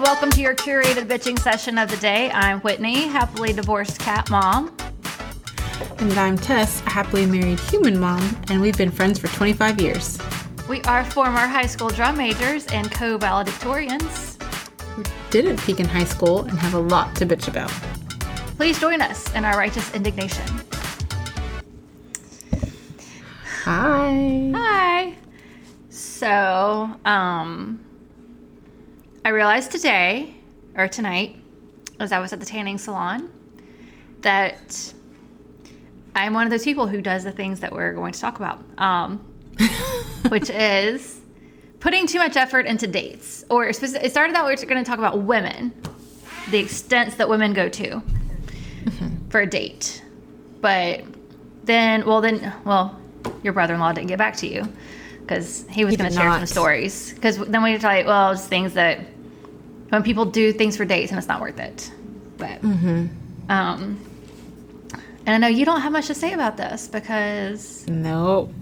and welcome to your curated bitching session of the day. I'm Whitney, happily divorced cat mom. And I'm Tess, a happily married human mom, and we've been friends for 25 years. We are former high school drum majors and co valedictorians. Who didn't peak in high school and have a lot to bitch about. Please join us in our righteous indignation. Hi. Hi. So, um, I realized today, or tonight, as I was at the tanning salon, that I'm one of those people who does the things that we're going to talk about, um, which is putting too much effort into dates. Or it started out, we are going to talk about women, the extents that women go to for a date. But then, well, then, well, your brother in law didn't get back to you because he was going to share not. some stories. Because then we tell you, well, it's things that when people do things for dates and it's not worth it. But, mm-hmm. um, and I know you don't have much to say about this because. No,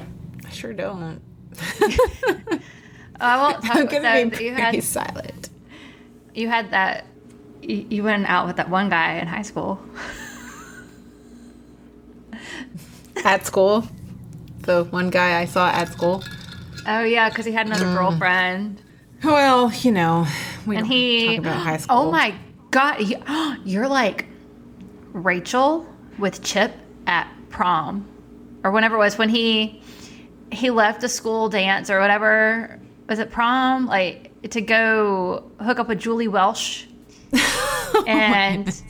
I sure don't. I won't talk I'm gonna be you had, silent. You had that. You, you went out with that one guy in high school. at school, the one guy I saw at school. Oh yeah, because he had another mm. girlfriend. Well, you know, we and he. Talk about high school. Oh my god, you're like Rachel with Chip at prom, or whenever it was when he he left the school dance or whatever. Was it prom? Like to go hook up with Julie Welch, oh and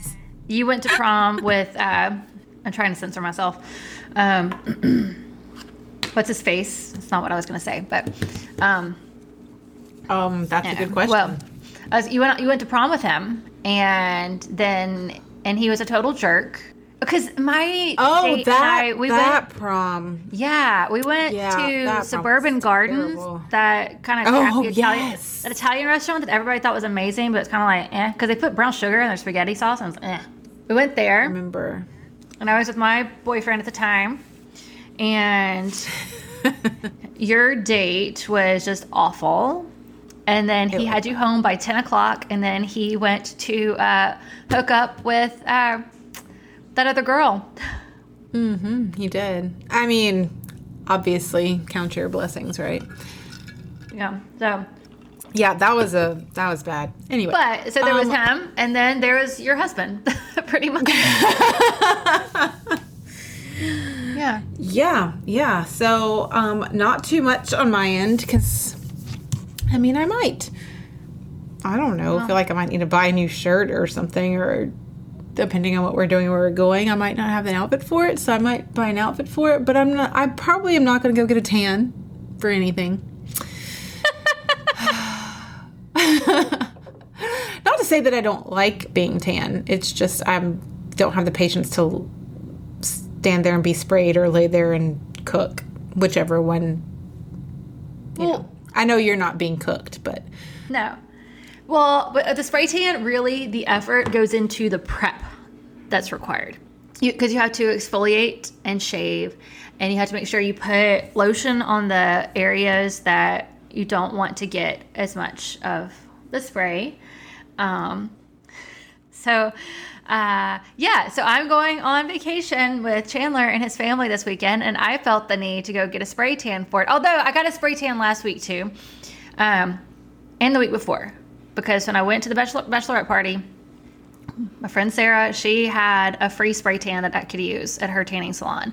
you went to prom with. Uh, I'm trying to censor myself. Um, what's his face? It's not what I was going to say, but. Um, um, that's a good question. Well, was, you went you went to prom with him, and then and he was a total jerk. Because my oh that I, we that went, prom yeah we went yeah, to Suburban Gardens terrible. that kind of oh, Italian yes. that Italian restaurant that everybody thought was amazing but it's kind of like eh because they put brown sugar in their spaghetti sauce and I was like, eh. We went there. I remember. And I was with my boyfriend at the time, and your date was just awful. And then he had you home by 10 o'clock and then he went to uh, hook up with uh, that other girl. Mm-hmm he did. I mean obviously count your blessings right? Yeah so. Yeah that was a that was bad. Anyway. But so there um, was him and then there was your husband pretty much yeah yeah yeah so um not too much on my end because I mean, I might. I don't know. Well, feel like I might need to buy a new shirt or something, or depending on what we're doing, where we're going, I might not have an outfit for it, so I might buy an outfit for it. But I'm not. I probably am not going to go get a tan for anything. not to say that I don't like being tan. It's just I don't have the patience to stand there and be sprayed or lay there and cook, whichever one. You well, know. I know you're not being cooked, but no. Well, but the spray tan really the effort goes into the prep that's required. Because you, you have to exfoliate and shave, and you have to make sure you put lotion on the areas that you don't want to get as much of the spray. Um, so, uh, yeah, so I'm going on vacation with Chandler and his family this weekend, and I felt the need to go get a spray tan for it. Although I got a spray tan last week too, um, and the week before, because when I went to the bachelor- bachelorette party, my friend Sarah, she had a free spray tan that I could use at her tanning salon.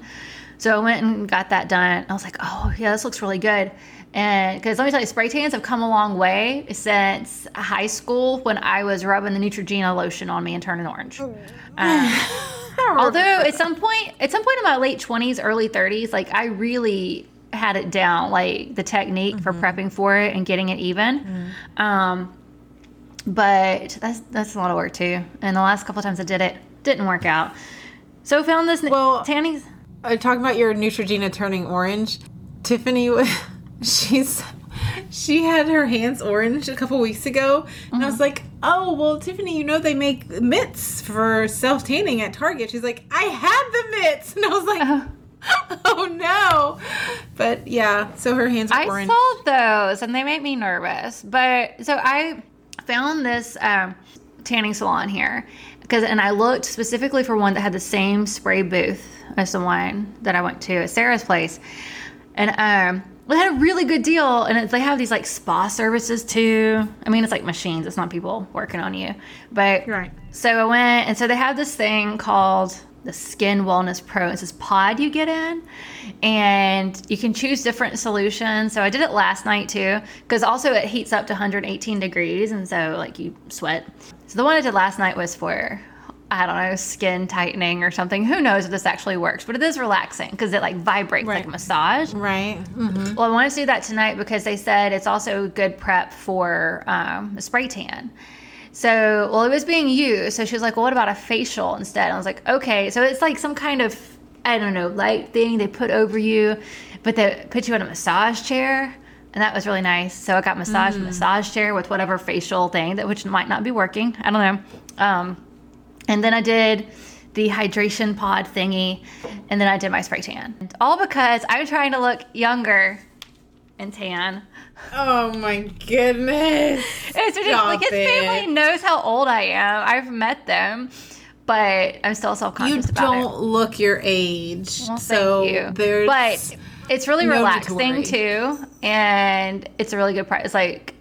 So I went and got that done. I was like, oh, yeah, this looks really good. And because let me tell you, spray tans have come a long way since high school when I was rubbing the Neutrogena lotion on me and turning orange. Um, although at some point, at some point in my late twenties, early thirties, like I really had it down, like the technique mm-hmm. for prepping for it and getting it even. Mm-hmm. Um, but that's that's a lot of work too. And the last couple times I did it, didn't work out. So found this well, tanning. Uh, talking about your Neutrogena turning orange, Tiffany. she's she had her hands orange a couple weeks ago and i was uh-huh. like oh well tiffany you know they make mitts for self tanning at target she's like i had the mitts and i was like uh-huh. oh no but yeah so her hands i orange. saw those and they made me nervous but so i found this um, tanning salon here because, and I looked specifically for one that had the same spray booth as the one that I went to at Sarah's place, and um, they had a really good deal. And it, they have these like spa services too. I mean, it's like machines; it's not people working on you, but Right. So I went, and so they have this thing called the Skin Wellness Pro. It's this pod you get in, and you can choose different solutions. So I did it last night too, because also it heats up to 118 degrees, and so like you sweat. So the one I did last night was for. I don't know, skin tightening or something. Who knows if this actually works, but it is relaxing because it like vibrates like a massage. Right. Mm-hmm. Well, I want to do that tonight because they said it's also good prep for um, a spray tan. So, well, it was being used. So she was like, well, what about a facial instead? And I was like, okay. So it's like some kind of, I don't know, light thing they put over you, but they put you in a massage chair. And that was really nice. So I got massage a massage chair with whatever facial thing that which might not be working. I don't know. Um, and then I did the hydration pod thingy, and then I did my spray tan. All because I'm trying to look younger and tan. Oh my goodness. It's. Stop Like his family it. knows how old I am. I've met them, but I'm still self conscious about it. You don't look your age. Well, so thank you. there's but it's really no need to relaxing too, and it's a really good price. It's like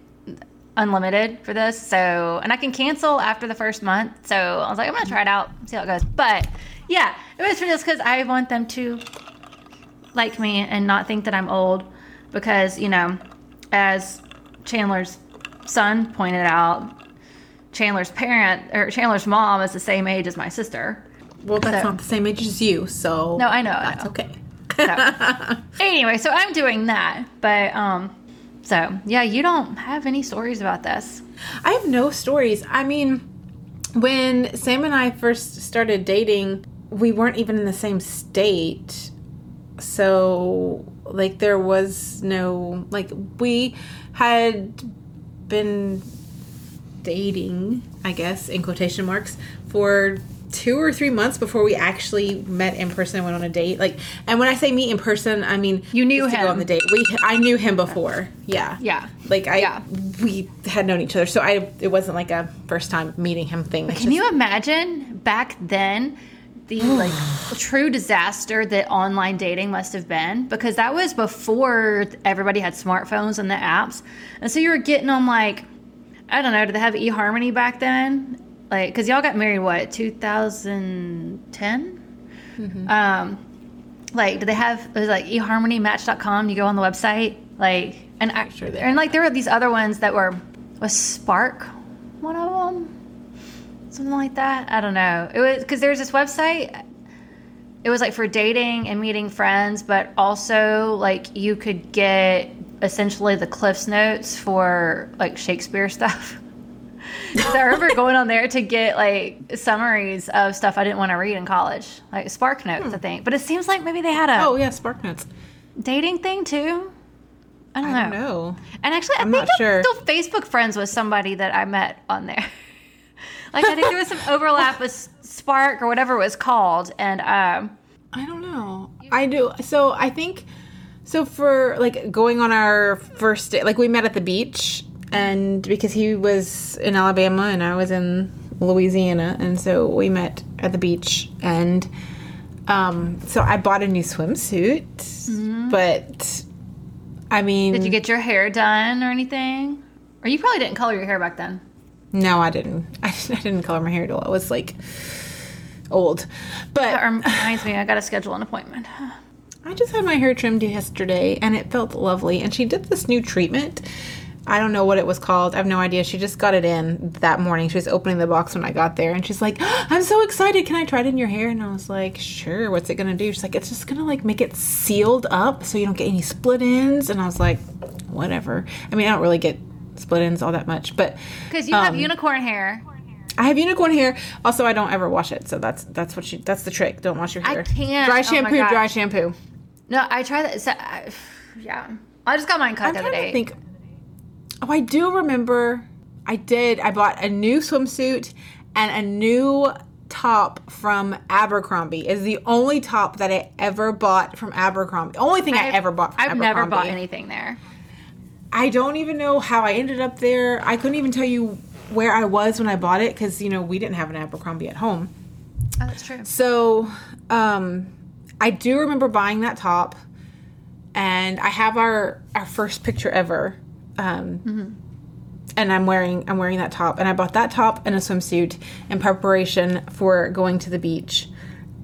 unlimited for this, so and I can cancel after the first month. So I was like, I'm gonna try it out, see how it goes. But yeah, it was for just because I want them to like me and not think that I'm old, because you know, as Chandler's son pointed out. Chandler's parent or Chandler's mom is the same age as my sister. well, that's so- not the same age as you, so No, I know. I that's know. okay. So, anyway, so I'm doing that. But um so yeah, you don't have any stories about this. I have no stories. I mean, when Sam and I first started dating, we weren't even in the same state. So, like, there was no, like, we had been dating, I guess, in quotation marks, for two or three months before we actually met in person and went on a date. Like, and when I say meet in person, I mean You knew him. go on the date. We, I knew him before. Yeah. Yeah. Like I, Yeah. we had known each other, so I. It wasn't like a first time meeting him thing. Can just- you imagine back then the like true disaster that online dating must have been? Because that was before everybody had smartphones and the apps. And so you were getting on like I don't know, did they have eHarmony back then? Like cuz y'all got married what, 2010? Um like did they have it was like eHarmony match.com you go on the website like and I, Sure and like there were these other ones that were was Spark one of them something like that. I don't know. It was because there's this website. It was like for dating and meeting friends, but also like you could get essentially the Cliffs Notes for like Shakespeare stuff. I remember going on there to get like summaries of stuff I didn't want to read in college, like Spark Notes, I think. But it seems like maybe they had a Oh yeah, Spark Notes. dating thing too. I don't, I know. don't know. And actually, I I'm think I'm sure. still Facebook friends with somebody that I met on there. like I think there was some overlap with Spark or whatever it was called, and um, I don't know. I do. So I think. So for like going on our first date, like we met at the beach, and because he was in Alabama and I was in Louisiana, and so we met at the beach, and um, so I bought a new swimsuit, but I mean, did you get your hair done or anything? Or you probably didn't color your hair back then. No, I didn't. I, I didn't color my hair at all. I was like old, but That reminds me, I got to schedule an appointment. I just had my hair trimmed yesterday and it felt lovely. And she did this new treatment. I don't know what it was called. I have no idea. She just got it in that morning. She was opening the box when I got there and she's like, I'm so excited. Can I try it in your hair? And I was like, sure. What's it going to do? She's like, it's just going to like make it sealed up so you don't get any split ends. And I was like, whatever. I mean, I don't really get split ends all that much, but Because you have Um, unicorn hair. I have unicorn hair. Also, I don't ever wash it. So that's, that's what she, that's the trick. Don't wash your hair. I can't. Dry Oh shampoo, gosh. dry shampoo. No, I try that. So, I, yeah. I just got mine cut I'm the other day. think. Oh, I do remember. I did. I bought a new swimsuit and a new top from Abercrombie. Is the only top that I ever bought from Abercrombie. The only thing I, I've- ever bought. From Abercrombie. I've never bought anything there. I don't even know how I ended up there. I couldn't even tell you where I was when I bought it because you know we didn't have an Abercrombie at home. Oh, that's true. So, um, I do remember buying that top, and I have our our first picture ever. Um, Mm-hmm. And I'm wearing I'm wearing that top, and I bought that top and a swimsuit in preparation for going to the beach.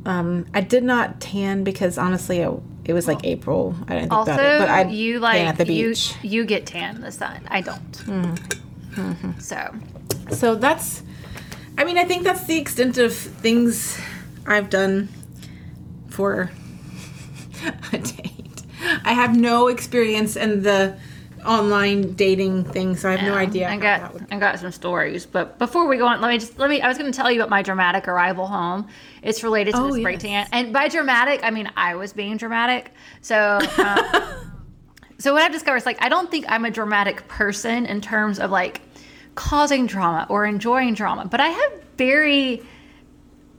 Um, I did not tan because honestly, it, it was like April. I didn't think Also, about it, but I you tan like at the you beach. you get tan in the sun. I don't. Mm-hmm. So So that's, I mean, I think that's the extent of things I've done for a date. I have no experience in the online dating thing, so I have no idea. I got I got some stories, but before we go on, let me just let me. I was going to tell you about my dramatic arrival home. It's related to Oh, the spray yes. tan, and by dramatic, I mean I was being dramatic. So, um, so what I've discovered is like I don't think I'm a dramatic person in terms of like causing drama or enjoying drama, but I have very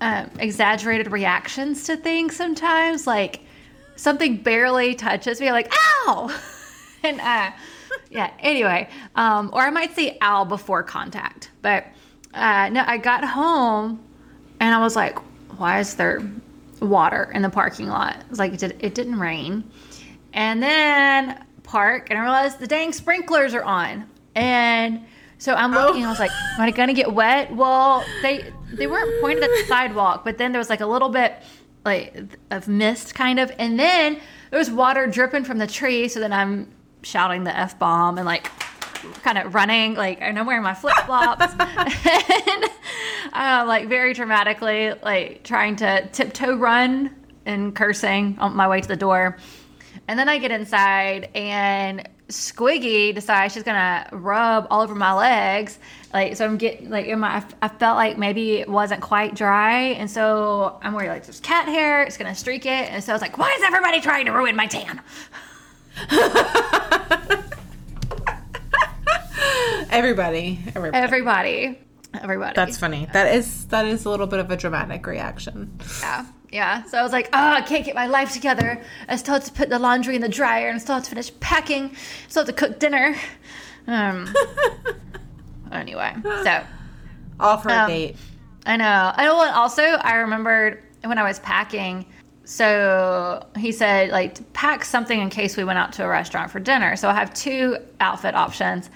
um, exaggerated reactions to things sometimes. Like something barely touches me, I'm like ow, and uh, yeah. Anyway, um, or I might say ow before contact, but uh, no, I got home and I was like, why is there water in the parking lot? It's like it, did, it didn't rain, and then park and I realized the dang sprinklers are on and. So I'm looking. I was like, "Am I gonna get wet?" Well, they they weren't pointed at the sidewalk, but then there was like a little bit like of mist, kind of, and then there was water dripping from the tree. So then I'm shouting the f bomb and like kind of running, like and I'm wearing my flip flops, and uh, like very dramatically, like trying to tiptoe run and cursing on my way to the door. And then I get inside and Squiggy decides she's gonna rub all over my legs. Like so I'm getting like in my I felt like maybe it wasn't quite dry and so I'm worried like there's cat hair, it's gonna streak it. And so I was like, why is everybody trying to ruin my tan? everybody, everybody. Everybody. Everybody. That's funny. That is that is a little bit of a dramatic reaction. Yeah, yeah. So I was like, oh, I can't get my life together. I still have to put the laundry in the dryer and still have to finish packing. Still have to cook dinner. Um. anyway, so All for a Um, date. I know. I know. And also, I remembered when I was packing. So he said, like, pack something in case we went out to a restaurant for dinner. So I have two outfit options.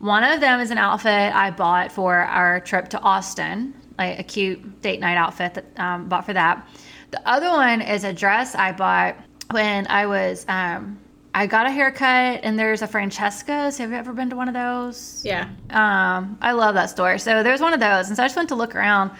One of them is an outfit I bought for our trip to Austin, like a cute date night outfit that um, bought for that. The other one is a dress I bought when I was. Um, I got a haircut, and there's a Francesca's. Have you ever been to one of those? Yeah. Um, I love that store. So there's one of those, and so I just went to look around,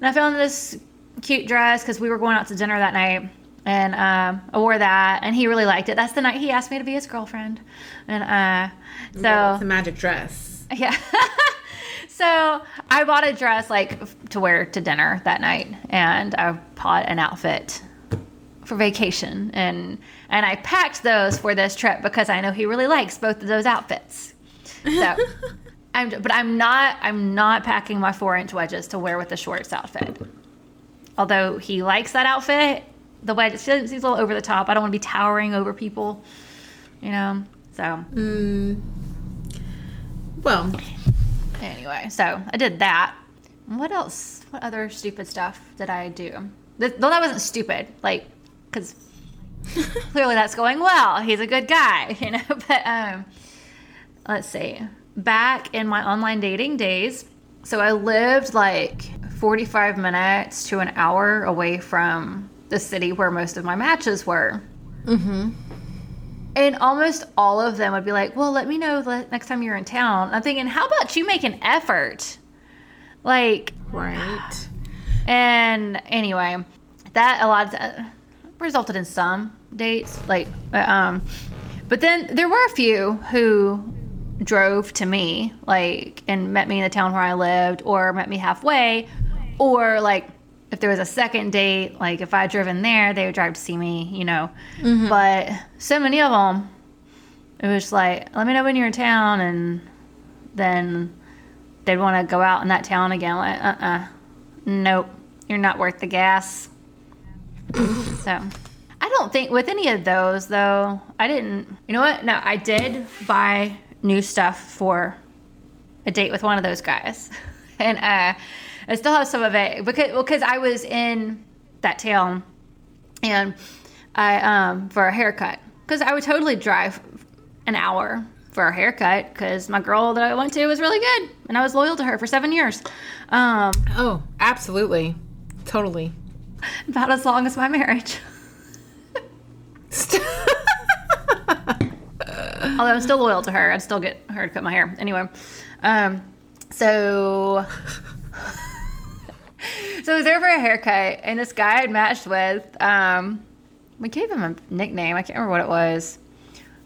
and I found this cute dress because we were going out to dinner that night, and um, I wore that, and he really liked it. That's the night he asked me to be his girlfriend, and uh, so It's a magic dress. yeah. so I bought a dress like to wear to dinner that night, and I bought an outfit for vacation, and and I packed those for this trip because I know he really likes both of those outfits. So. I'm, but I'm not. I'm not packing my four inch wedges to wear with the shorts outfit. Although he likes that outfit, the wedge seems a little over the top. I don't want to be towering over people, you know. So Well, Anyway, so I did that. What else? What other stupid stuff did I do? Th- Though that wasn't stupid, like, because clearly that's going well. He's a good guy, you know. But um, let's see. Back in my online dating days, so I lived like 45 minutes to an hour away from the city where most of my matches were. And almost all of them would be like, "Well, let me know the next time you're in town." I'm thinking, "How about you make an effort?" Like, right. and anyway, that a lot of that resulted in some dates, like, uh, um, but then there were a few who drove to me, like, and met me in the town where I lived, or met me halfway, or like if there was a second date, like if I had driven there, they would drive to see me, you know. But so many of them, it was like, let me know when you're in town, and then they'd want to go out in that town again. Like, uh uh Nope. You're not worth the gas. so, I don't think with any of those, though, I didn't. You know what? No, I did buy new stuff for a date with one of those guys, and uh, I still have some of it because well, because I was in that town, and I um for a haircut because I would totally drive an hour for a haircut because my girl that I went to was really good and I was loyal to her for seven years. Um, oh, absolutely, totally, about as long as my marriage. Although I'm still loyal to her, I'd still get her to cut my hair. Anyway, um, so so I was there for a haircut, and this guy I'd matched with, um, we gave him a nickname. I can't remember what it was.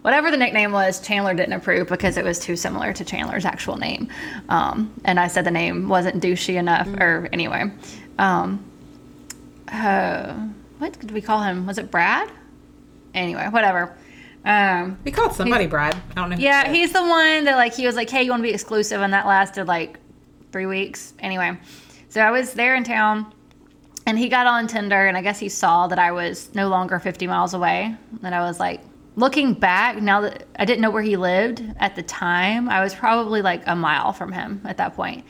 Whatever the nickname was, Chandler didn't approve because it was too similar to Chandler's actual name. Um, and I said the name wasn't douchey enough, mm. or anyway. Um, uh, what did we call him? Was it Brad? Anyway, whatever. Um, we called somebody Brad. I don't know. Yeah, he's the one that like he was like, "Hey, you want to be exclusive?" And that lasted like three weeks. Anyway, so I was there in town, and he got on Tinder, and I guess he saw that I was no longer 50 miles away. And I was like, looking back, now that I didn't know where he lived at the time, I was probably like a mile from him at that point.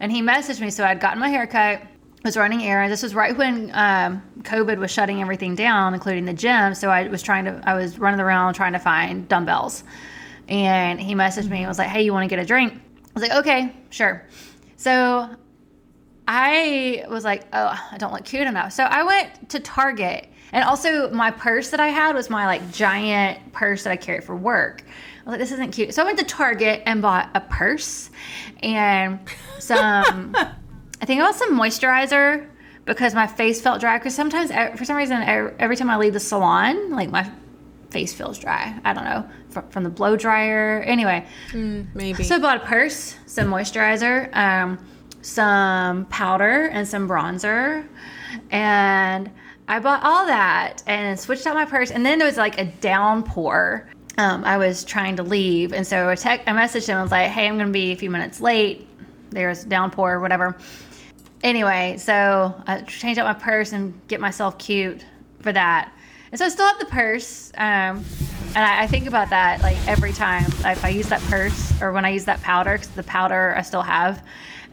And he messaged me, so I'd gotten my haircut was running errands. This was right when um, COVID was shutting everything down, including the gym. So I was trying to, I was running around trying to find dumbbells. And he messaged me and was like, hey, you want to get a drink? I was like, okay, sure. So I was like, oh, I don't look cute enough. So I went to Target. And also, my purse that I had was my like giant purse that I carry for work. I was like, this isn't cute. So I went to Target and bought a purse and some. I think about some moisturizer because my face felt dry. Because sometimes, for some reason, every time I leave the salon, like my face feels dry. I don't know from, the blow dryer. Anyway, mm, maybe. So I bought a purse, some moisturizer, um, some powder, and some bronzer, and I bought all that and switched out my purse. And then there was like a downpour. Um, I was trying to leave, and so I, tech, I messaged him. I was like, "Hey, I'm going to be a few minutes late. There's downpour, whatever." anyway, so I changed out my purse and get myself cute for that. And so I still have the purse. Um, and I, I, think about that like every time if I use that purse or when I use that powder, because the powder I still have.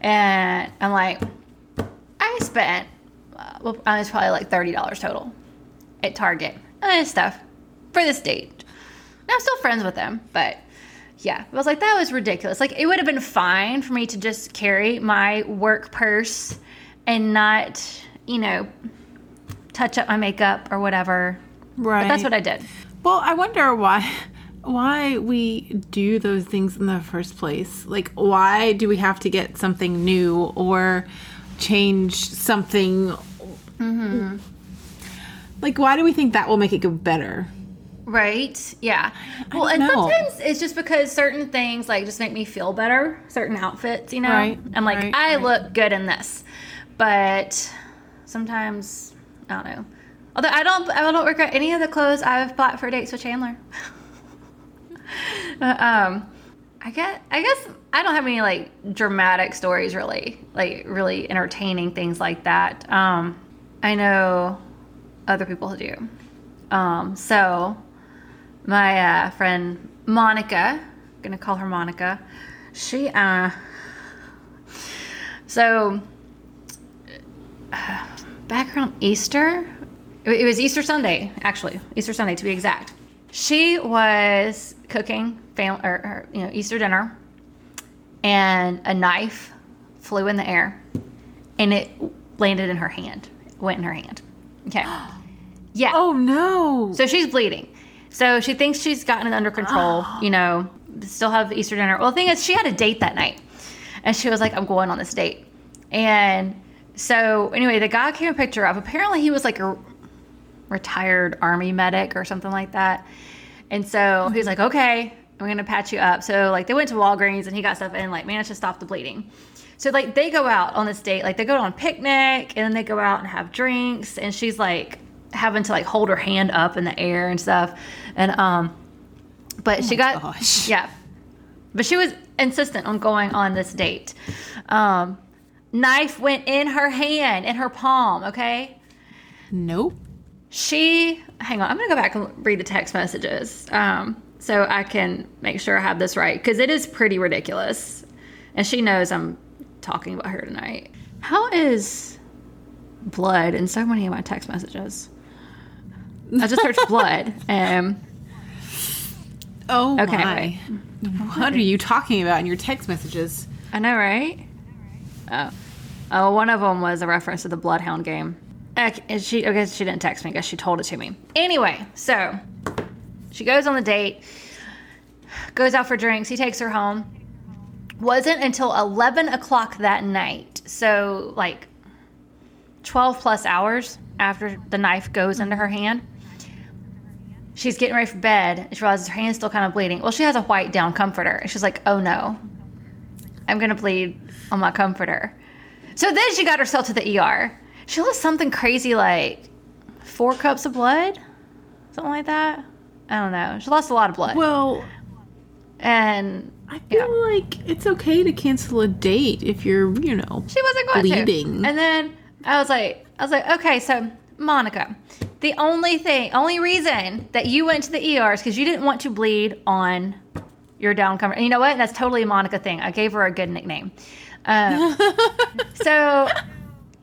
And I'm like, I spent, uh, well, it's probably like $30 total at Target and stuff for this date. Now I'm still friends with them, but yeah, I was like, that was ridiculous. Like, it would have been fine for me to just carry my work purse and not, you know, touch up my makeup or whatever. Right. But that's what I did. Well, I wonder why why we do those things in the first place. Like why do we have to get something new or change something? Mm-hmm. Like why do we think that will make it go better? Right. Yeah. Well, and know. sometimes it's just because certain things like just make me feel better. Certain outfits, you know. Right. I'm like, right, I right. look good in this, but sometimes I don't know. Although I don't, I don't regret any of the clothes I've bought for dates with Chandler. um, I get, I guess I don't have any like dramatic stories really, like really entertaining things like that. Um, I know other people do. Um, so my uh, friend Monica, I'm gonna call her Monica. She uh, so uh, back around Easter, it was Easter Sunday actually, Easter Sunday to be exact. She was cooking family or, or you know Easter dinner, and a knife flew in the air, and it landed in her hand. Went in her hand. Okay. Yeah. Oh no. So she's bleeding. So she thinks she's gotten it under control, you know, still have Easter dinner. Well, the thing is, she had a date that night. And she was like, I'm going on this date. And so, anyway, the guy came and picked her up. Apparently, he was like a retired army medic or something like that. And so he was like, okay, I'm going to patch you up. So, like, they went to Walgreens and he got stuff and, like, managed to stop the bleeding. So, like, they go out on this date. Like, they go on a picnic and then they go out and have drinks. And she's like, having to like hold her hand up in the air and stuff. And um, but oh she got gosh. yeah, but she was insistent on going on this date. Um, knife went in her hand, in her palm. Okay. Nope. She hang on. I'm gonna go back and read the text messages. Um, so I can make sure I have this right because it is pretty ridiculous. and she knows I'm talking about her tonight. How is blood in so many of my text messages? I just searched blood and Oh Okay, my. What are you talking about in your text messages? I know, right? Oh, oh, one of them was a reference to the Bloodhound game. And She, I guess she didn't text me. I guess she told it to me. Anyway, so she goes on the date, goes out for drinks. He takes her home. Wasn't until eleven o'clock that night, so like twelve plus hours after the knife goes into her hand. She's getting ready for bed. She realizes her hand's still kind of bleeding. Well, she has a white down comforter, and she's like, "Oh no, I'm gonna bleed on my comforter. So then she got herself to the ER. She lost something crazy like four cups of blood, something like that. I don't know. She lost a lot of blood, Well, and I feel like it's okay to cancel a date if you're, you know. she wasn't going Bleeding. to. And then I was like, I was like, okay, so Monica, the only thing, only reason that you went to the ER is because you didn't want to bleed on your down comfort. And you know what? That's totally a Monica thing. I gave her a good nickname. Um, so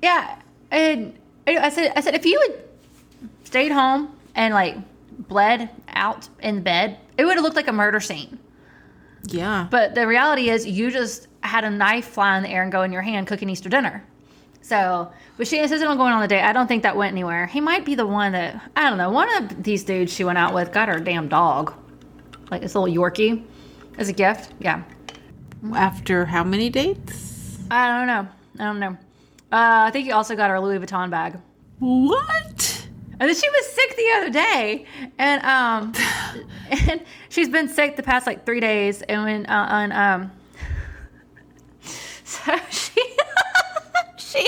yeah, and I said, I said, if you had stayed home and like bled out in bed, it would have looked like a murder scene. Yeah. But the reality is, you just had a knife fly in the air and go in your hand cooking Easter dinner. So, but she insisted on going on the date. I don't think that went anywhere. He might be the one that I don't know. One of these dudes she went out with got her damn dog, like this little Yorkie, as a gift. Yeah, After how many dates? I don't know. I don't know. Uh, I think he also got her Louis Vuitton bag. What? And then she was sick the other day, and um, and she's been sick the past like three days. And when uh, on um, so she she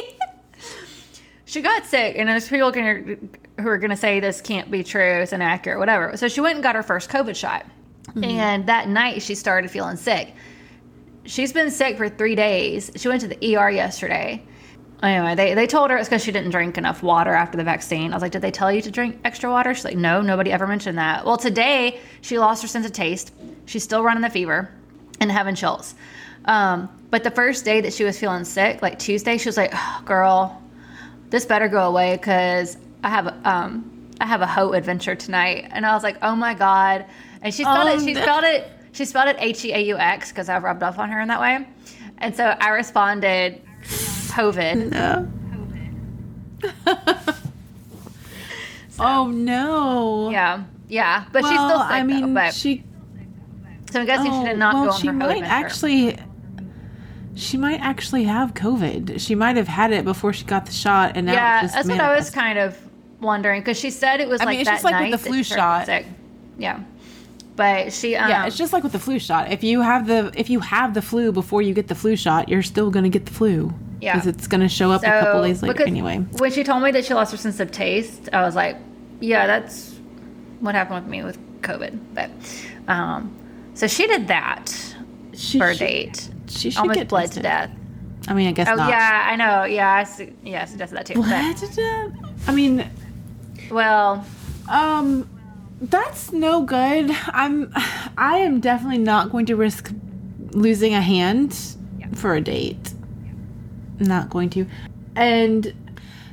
she got sick, and there's people gonna, who are gonna say this can't be true, it's inaccurate, whatever. So she went and got her first COVID shot, and that night she started feeling sick. She's been sick for three days. She went to the ER yesterday. Anyway, they, they told her it's because she didn't drink enough water after the vaccine. I was like, did they tell you to drink extra water? She's like, no, nobody ever mentioned that. Well, today she lost her sense of taste. She's still running the fever and having chills. Um, but the first day that she was feeling sick, like Tuesday, she was like, oh, girl, this better go away because I have a, um I have a hoe adventure tonight. And I was like, oh my god. And she spelled Oh, it. She spelled it. She spelled it H E A U X because I rubbed off on her in that way. And so I responded, COVID. No. oh no. Yeah, yeah. But well, she's still sick. I mean, though, but, she. so I'm guessing oh, she did not well, go on she her might adventure. actually. She might actually have COVID. She might have had it before she got the shot, and now yeah, that's what I was kind of wondering because she said it was I like mean, it's just like with the flu shot. Sick. Yeah, but she. Um, Yeah, it's just like with the flu shot. If you have the if you have the flu before you get the flu shot, you're still gonna get the flu. Yeah. because it's gonna show up a couple days later anyway. When she told me that she lost her sense of taste, I was like, yeah, that's what happened with me with COVID. But um, so she did that She for a should- date. She should Almost get bled tested. to death. I mean, I guess Oh not. yeah, I know. Yeah, I su- yeah, I suggested that too. Bled to death? I mean, well, um, that's no good. I'm, I am definitely not going to risk losing a hand for a date. Not going to. And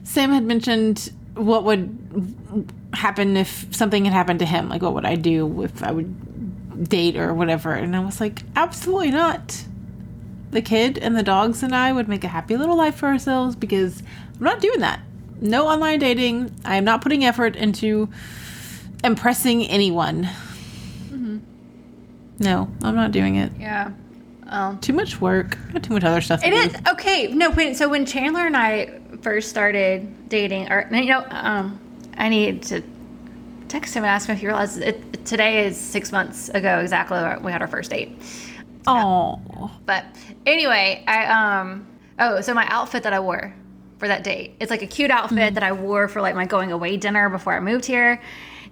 Sam had mentioned what would happen if something had happened to him. Like, what would I do if I would date or whatever? And I was like, absolutely not. The kid and the dogs and I would make a happy little life for ourselves because I'm not doing that. No online dating. I am not putting effort into impressing anyone. Mm-hmm. No, I'm not doing it. yeah. Um, Too much work. Too much other stuff It do. okay. No, when so when Chandler and I first started dating, or you know, um, I need to text him and ask him if he realizes it. Today is six months ago exactly. We had our first date. Oh, But anyway, I um oh so my outfit that I wore for that date. It's like a cute outfit that I wore for like my going away dinner before I moved here,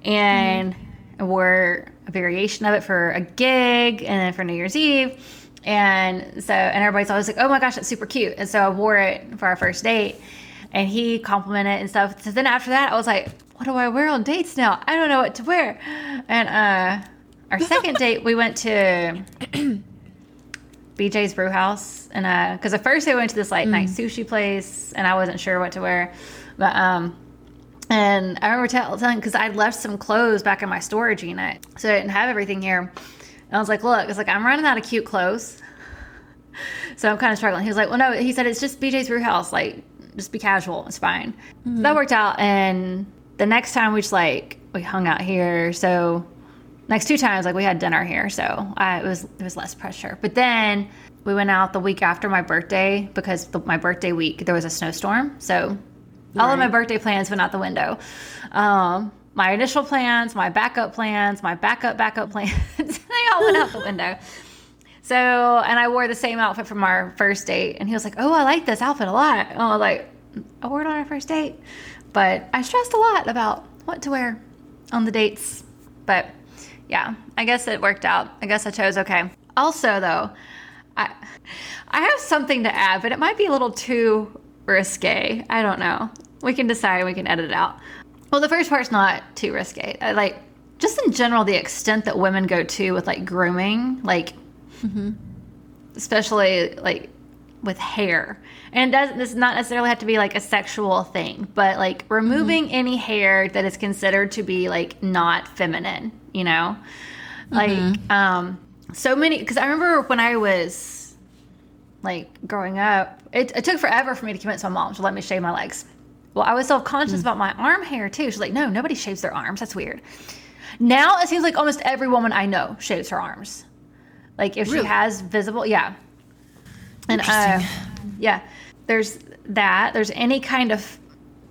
and I wore a variation of it for a gig and then for New Year's Eve. And so and everybody's always like, oh my gosh, that's super cute. And so I wore it for our first date, and he complimented it and stuff. So then after that, I was like, what do I wear on dates now? I don't know what to wear. And uh, our second date, we went to BJ's Brew House, and because at first I went to this like nice sushi place, and I wasn't sure what to wear, but um, and I remember telling because I'd left some clothes back in my storage unit, so I didn't have everything here. And I was like, look, it's like I'm running out of cute clothes, so I'm kind of struggling. He was like, well, no, he said it's just BJ's Brew House, like just be casual, it's fine. So that worked out, and the next time we just like we hung out here, so next two times like we had dinner here so I, it was it was less pressure. But then we went out the week after my birthday because the, my birthday week there was a snowstorm. So all of my birthday plans went out the window. Um, my initial plans my backup plans my backup backup plans they all went out the window so and i wore the same outfit from our first date and he was like oh i like this outfit a lot and i was like i wore it on our first date but i stressed a lot about what to wear on the dates but yeah, I guess it worked out. I guess I chose okay. Also, though, I I have something to add, but it might be a little too risque. I don't know. We can decide. We can edit it out. Well, the first part's not too risque. I, like just in general, the extent that women go to with like grooming, like mm-hmm. especially like with hair. And it doesn't this does not necessarily have to be like a sexual thing, but like removing mm-hmm. any hair that is considered to be like not feminine, you know? Like mm-hmm. um so many cuz I remember when I was like growing up, it, it took forever for me to convince my mom to let me shave my legs. Well, I was self-conscious about my arm hair too. She's like, "No, nobody shaves their arms. That's weird." Now it seems like almost every woman I know shaves her arms. Like if Really? she has visible, yeah. And uh, yeah, there's that. There's any kind of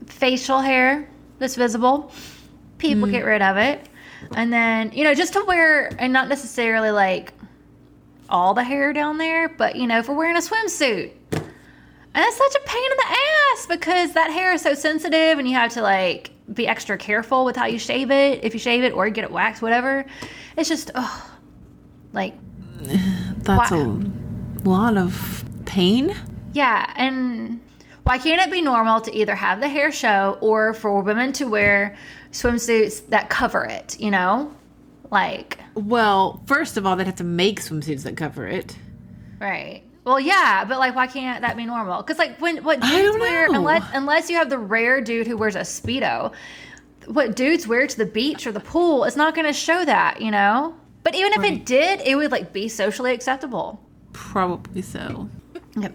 facial hair that's visible. People get rid of it. And then, you know, just to wear, and not necessarily like all the hair down there, but, you know, if we're wearing a swimsuit. And that's such a pain in the ass because that hair is so sensitive and you have to like be extra careful with how you shave it, if you shave it or get it waxed, whatever. It's just, oh, like, That's Wow. a lot of pain. Yeah, and why can't it be normal to either have the hair show or for women to wear swimsuits that cover it, you know? Like, Well, first of all, they'd have to make swimsuits that cover it. right. Well, yeah, but like, why can't that be normal? Because like, when what dudes wear, know. unless unless you have the rare dude who wears a speedo, what dudes wear to the beach or the pool is not going to show that, you know. But even if it did, it would like be socially acceptable. Probably so. Yep.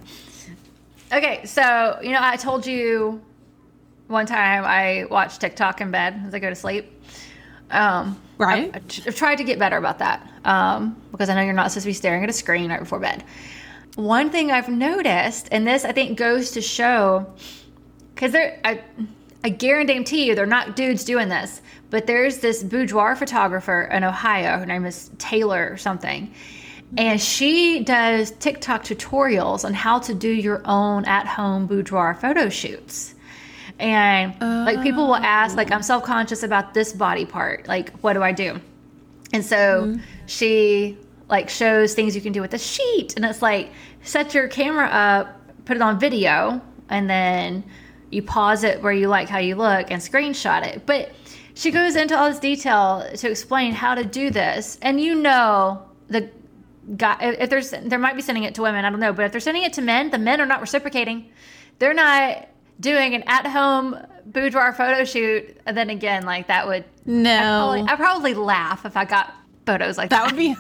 Okay, so you know, I told you one time I watch TikTok in bed as I go to sleep. Um, Right. I, have tried to get better about that um, because I know you're not supposed to be staring at a screen right before bed. One thing I've noticed, and this I think goes to show, because there, I, I guarantee you, they're not dudes doing this, but there's this boudoir photographer in Ohio. Her name is Taylor or something. And she does TikTok tutorials on how to do your own at home boudoir photo shoots. And like people will ask, like, I'm self conscious about this body part. Like, what do I do? And so mm-hmm. she like shows things you can do with a sheet. And it's like, set your camera up, put it on video, and then you pause it where you like how you look and screenshot it. But she goes into all this detail to explain how to do this. And you know, the guy, if there's, there might be sending it to women, I don't know, but if they're sending it to men, the men are not reciprocating. They're not doing an at home boudoir photo shoot. And then again, like that would, No. probably, I'd probably laugh if I got photos like that. That would be.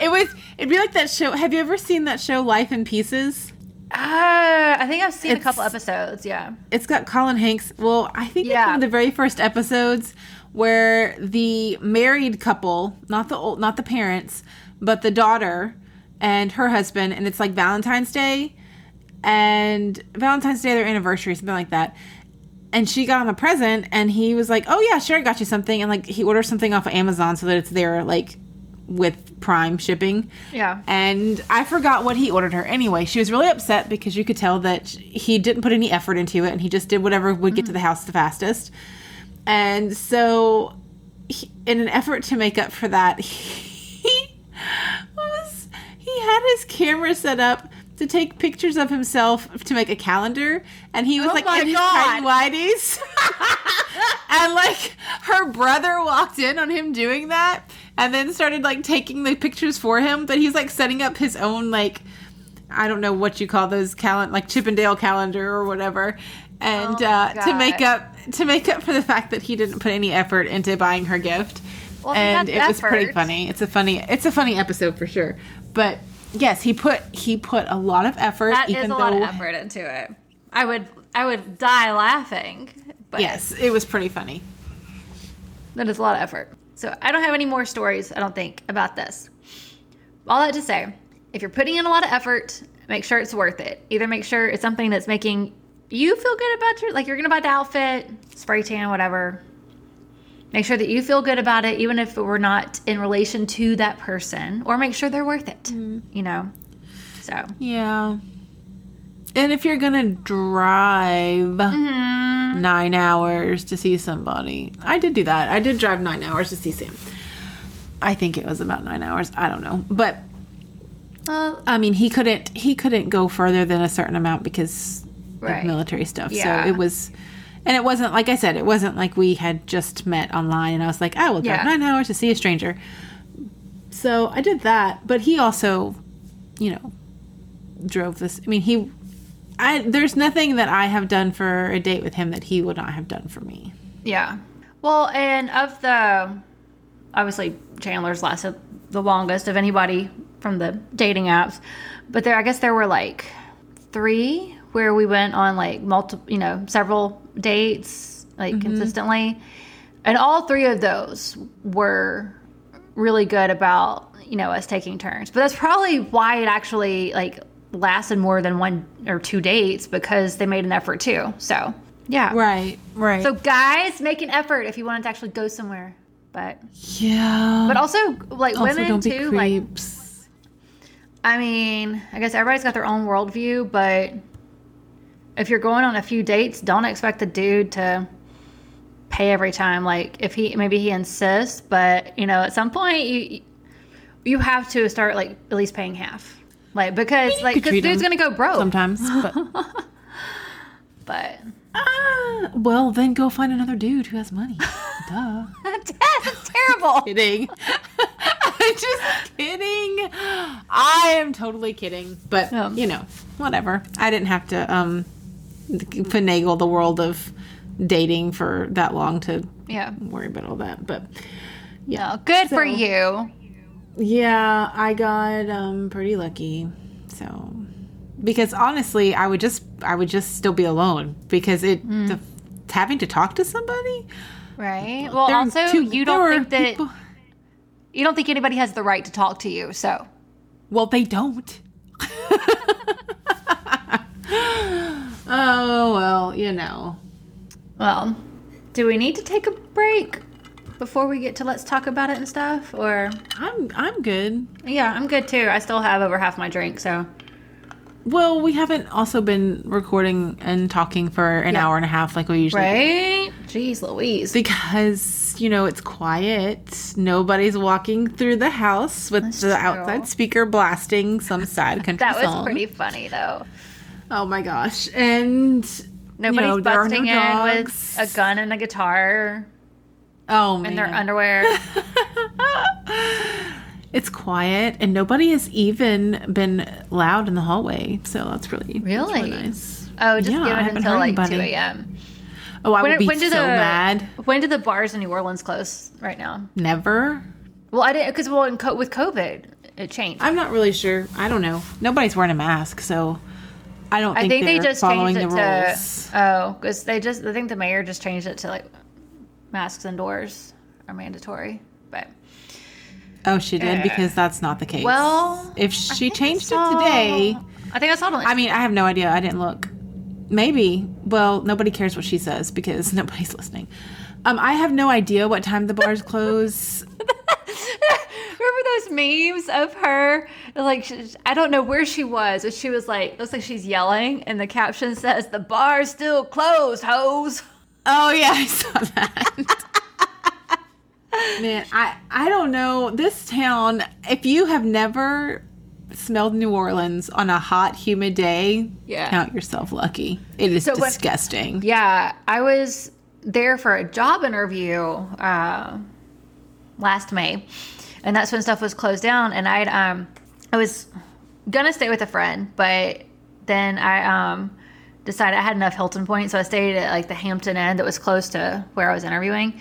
It was. It'd be like that show. Have you ever seen that show, Life in Pieces? Uh, I think I've seen a couple episodes. Yeah. It's got Colin Hanks. Well, I think it's Yeah. one of the very first episodes where the married couple, not the old, not the parents, but the daughter and her husband, and it's like Valentine's Day, and Valentine's Day, their anniversary, something like that. And she got him a present, and he was like, "Oh yeah, sure, I got you something." And like he orders something off of Amazon so that it's there, like with Prime shipping. Yeah. And I forgot what he ordered her. Anyway, she was really upset because you could tell that he didn't put any effort into it and he just did whatever would get to the mm. house the fastest. And so, he, in an effort to make up for that, he was he had his camera set up to take pictures of himself to make a calendar, and he was Oh like in his whities. and like her brother walked in on him doing that, and then started like taking the pictures for him. But he's like setting up his own like I don't know what you call those calendar, like Chippendale calendar or whatever, and Oh, uh, to make up to make up for the fact that he didn't put any effort into buying her gift. Well, and it was pretty funny. It's a funny it's a funny episode for sure. But yes, he put he put a lot of effort. That is a lot of though- effort into it. I would I would die laughing. But Yes, it was pretty funny. that is a lot of effort. So I don't have any more stories, I don't think, about this. All that to say, if you're putting in a lot of effort, make sure it's worth it. Either make sure it's something that's making you feel good about your like you're gonna buy the outfit, spray tan, whatever. Make sure that you feel good about it, even if we're not in relation to that person, or make sure they're worth it. You know. So Yeah. And if you're gonna drive Mm-hmm. nine hours to see somebody, I did do that. I did drive nine hours to see Sam. I think it was about nine hours. I don't know, but uh, I mean, he couldn't. He couldn't go further than a certain amount because Right. of military stuff. Yeah. So it was, and it wasn't like I said. It wasn't like we had just met online, and I was like, I will drive Yeah. nine hours to see a stranger. So I did that, but he also, you know, drove this. I mean, he. I there's nothing that I have done for a date with him that he would not have done for me. Yeah. Well, and of the obviously Chandler's lasted the longest of anybody from the dating apps, but there I guess there were like three where we went on like multiple, you know, several dates like mm-hmm. consistently, and all three of those were really good about you know us taking turns. But that's probably why it actually like lasted more than one or two dates because they made an effort too. So yeah. Right. Right. So guys, make an effort if you want to actually go somewhere. But yeah. but also like also, women don't be too. Like. I mean, I guess everybody's got their own worldview, but if you're going on a few dates, don't expect the dude to pay every time. Like if he maybe he insists, but you know at some point you you have to start like at least paying half. Like because like could because dude's gonna go broke. sometimes, but. But Ah, well, then go find another dude who has money. Duh. that's terrible. kidding. I'm just kidding. I am totally kidding. But, Yeah. you know, whatever. I didn't have to um, finagle the world of dating for that long to Yeah. worry about all that. But, No, good for you. yeah, I got um, pretty lucky. So, because honestly, I would just, I would just still be alone because it, the, having to talk to somebody. Right. Well, also two- you don't think that people- you don't think anybody has the right to talk to you. So Well, they don't. oh, well, you know. Well, do we need to take a break before we get to let's talk about it and stuff? Or I'm I'm good. yeah, I'm good too. I still have over half my drink, so Well, we haven't also been recording and talking for an Yeah. hour and a half like we usually do. right. Jeez, Louise. Because, you know, it's quiet. Nobody's walking through the house with That's the true. outside speaker blasting some sad country song. That was song. pretty funny though. Oh my gosh. And Nobody's know, busting no in dogs. with a gun and a guitar oh man. in their underwear. it's quiet and nobody has even been loud in the hallway so that's really that's Really? nice Oh, just Yeah, give it until like anybody. two a.m. oh i When, would be when so the mad when do the bars in New Orleans close right now? never Well, I didn't because well, in co- with COVID, it changed. i'm not really sure i don't know nobody's wearing a mask so i don't I think, think they just changed it rules to oh, because they just I think the mayor just changed it to like masks indoors are mandatory. But oh she did? Because that's not the case. Well, if she changed it today I think I saw it. I mean i have no idea. I didn't look. Maybe. Well nobody cares what she says because nobody's listening. Um, I have no idea what time the bars close. Remember those memes of her? Like, I don't know where she was, but she was like, looks like she's yelling, and the caption says, "The bar's still closed, hoes." Oh yeah, I saw that. Man, I I don't know this town. If you have never smelled New Orleans on a hot, humid day, Yeah. count yourself lucky. It is So when- disgusting. Yeah, I was there for a job interview uh, last May, and that's when stuff was closed down. And I'd um, I was gonna stay with a friend, but then I um decided I had enough Hilton points, so I stayed at like the Hampton Inn that was close to where I was interviewing,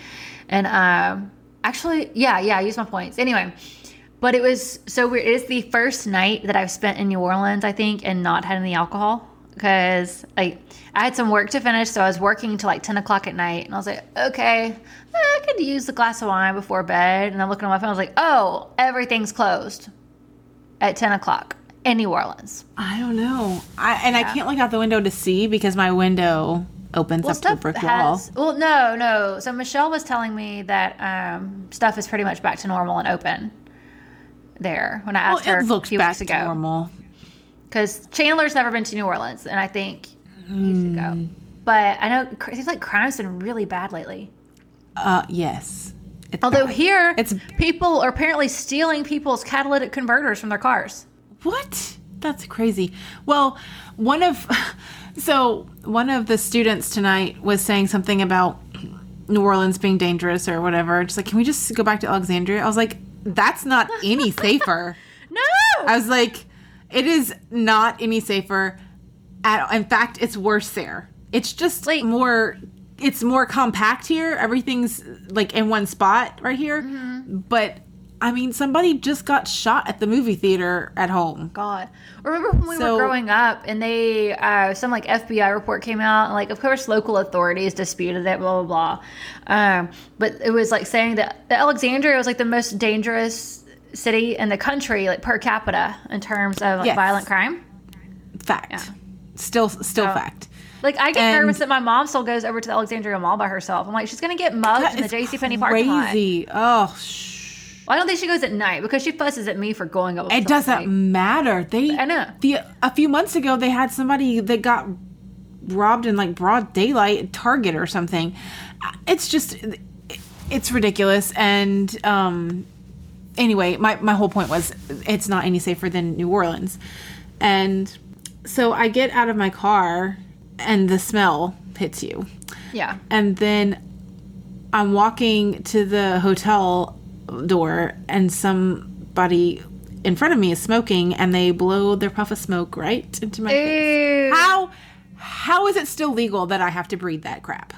and um actually yeah yeah I used my points anyway. But it was so weird. It is the first night that I've spent in New Orleans, I think, and not had any alcohol because like I had some work to finish, so I was working till like ten o'clock at night, and I was like, okay, eh, I could use a glass of wine before bed. And I'm looking at my phone, I was like, oh, everything's closed at ten o'clock in New Orleans. I don't know. I and I can't look out the window to see because my window opens up to a brick wall. has well, no, no. So Michelle was telling me that um, stuff is pretty much back to normal and open there when I Well, asked her it a few back weeks to ago. normal. because Chandler's never been to New Orleans, and I think needs to Hmm. But I know it seems like crime's been really bad lately. Uh, yes. It's Although bad. here, It's- people are apparently stealing people's catalytic converters from their cars. What? That's crazy. Well, one of so one of the students tonight was saying something about New Orleans being dangerous or whatever. Just like, can we just go back to Alexandria? I was like, that's not any safer. No, I was like, it is not any safer at in fact it's worse there. It's just Like- more it's more compact here. Everything's like in one spot right here. But I mean somebody just got shot at the movie theater at home. God. Remember when we So- were growing up and they, uh, some like FBI report came out and like, of course, local authorities disputed it, blah, blah, blah. Um, but it was like saying that, that Alexandria was like the most dangerous city in the country, like per capita in terms of like, Yes. violent crime. Fact. Still still fact. Like I get And- nervous that my mom still goes over to the Alexandria Mall by herself. I'm like, she's gonna get mugged in the J.C. Penney parking lot. crazy. Oh, shh. Well, I don't think she goes at night because she fusses at me for going up. It doesn't matter. They I know. The a few months ago they had somebody that got robbed in like broad daylight at Target or something. It's just it's ridiculous and um anyway, my my whole point was it's not any safer than New Orleans. And so I get out of my car and the smell hits you. Yeah. And then I'm walking to the hotel door, and somebody in front of me is smoking, and they blow their puff of smoke right into my face. Ew. How how is it still legal that I have to breathe that crap?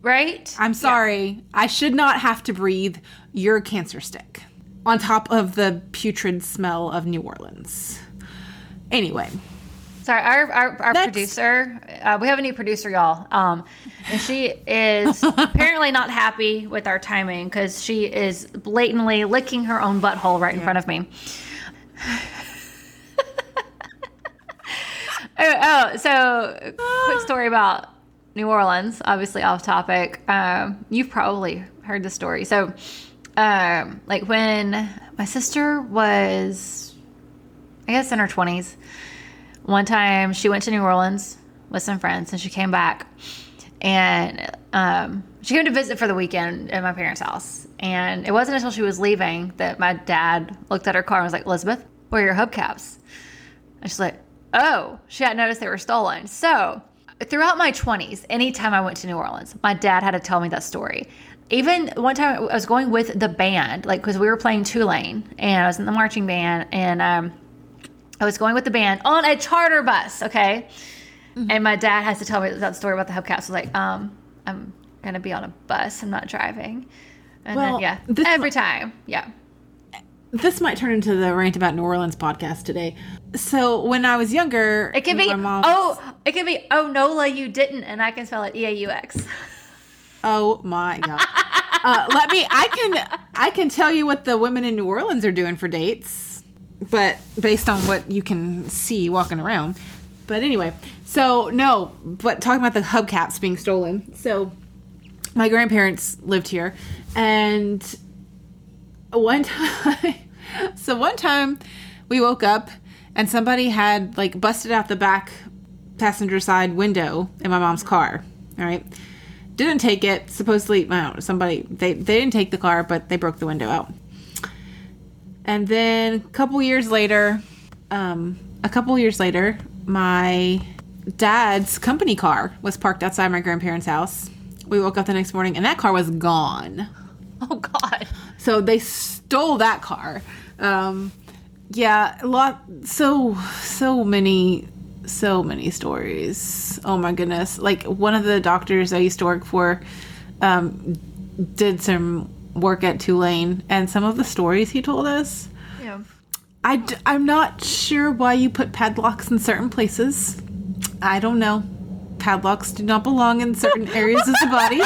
Right? I'm sorry. I should not have to breathe your cancer stick on top of the putrid smell of New Orleans. Anyway, Sorry, our our, our That's- producer. Uh, we have a new producer, y'all. Um, and she is apparently not happy with our timing because she is blatantly licking her own butthole right in front of me. oh, oh, so quick story about New Orleans. Obviously, off topic. Um, you've probably heard the story. So, um, like when my sister was, I guess, in her twenties one time she went to New Orleans with some friends and she came back and um, she came to visit for the weekend at my parents' house. And it wasn't until she was leaving that my dad looked at her car and was like, Elizabeth, where are your hubcaps? And she's like, oh, she hadn't noticed they were stolen. So throughout my 20s, anytime I went to New Orleans, my dad had to tell me that story. Even one time I was going with the band, like, because we were playing Tulane and I was in the marching band and, um, I was going with the band on a charter bus, okay? And my dad has to tell me that story about the hubcaps. I was like, um, I'm gonna be on a bus. I'm not driving. And Well, then yeah, this every time, yeah. this might turn into the rant about New Orleans podcast today. So when I was younger, It could be oh, it could be oh Nola, you didn't, and I can spell it E A U X. Oh my god. uh, let me. I can. I can tell you what the women in New Orleans are doing for dates, but based on what you can see walking around. But anyway, so no. But talking about the hubcaps being stolen. So my grandparents lived here, and one time. So one time, we woke up and somebody had like busted out the back passenger side window in my mom's car. All right didn't take it. Supposedly, I don't know, somebody they they didn't take the car, but they broke the window out. And then a couple years later, um, a couple years later, my dad's company car was parked outside my grandparents' house. We woke up the next morning, and that car was gone. Oh God. So they stole that car. Um, yeah, a lot. So so many so many stories. Oh my goodness! Like one of the doctors I used to work for, um, did some work at Tulane, and some of the stories he told us. Yeah. I d- I'm not sure why you put padlocks in certain places. I don't know. Padlocks do not belong in certain areas of the body.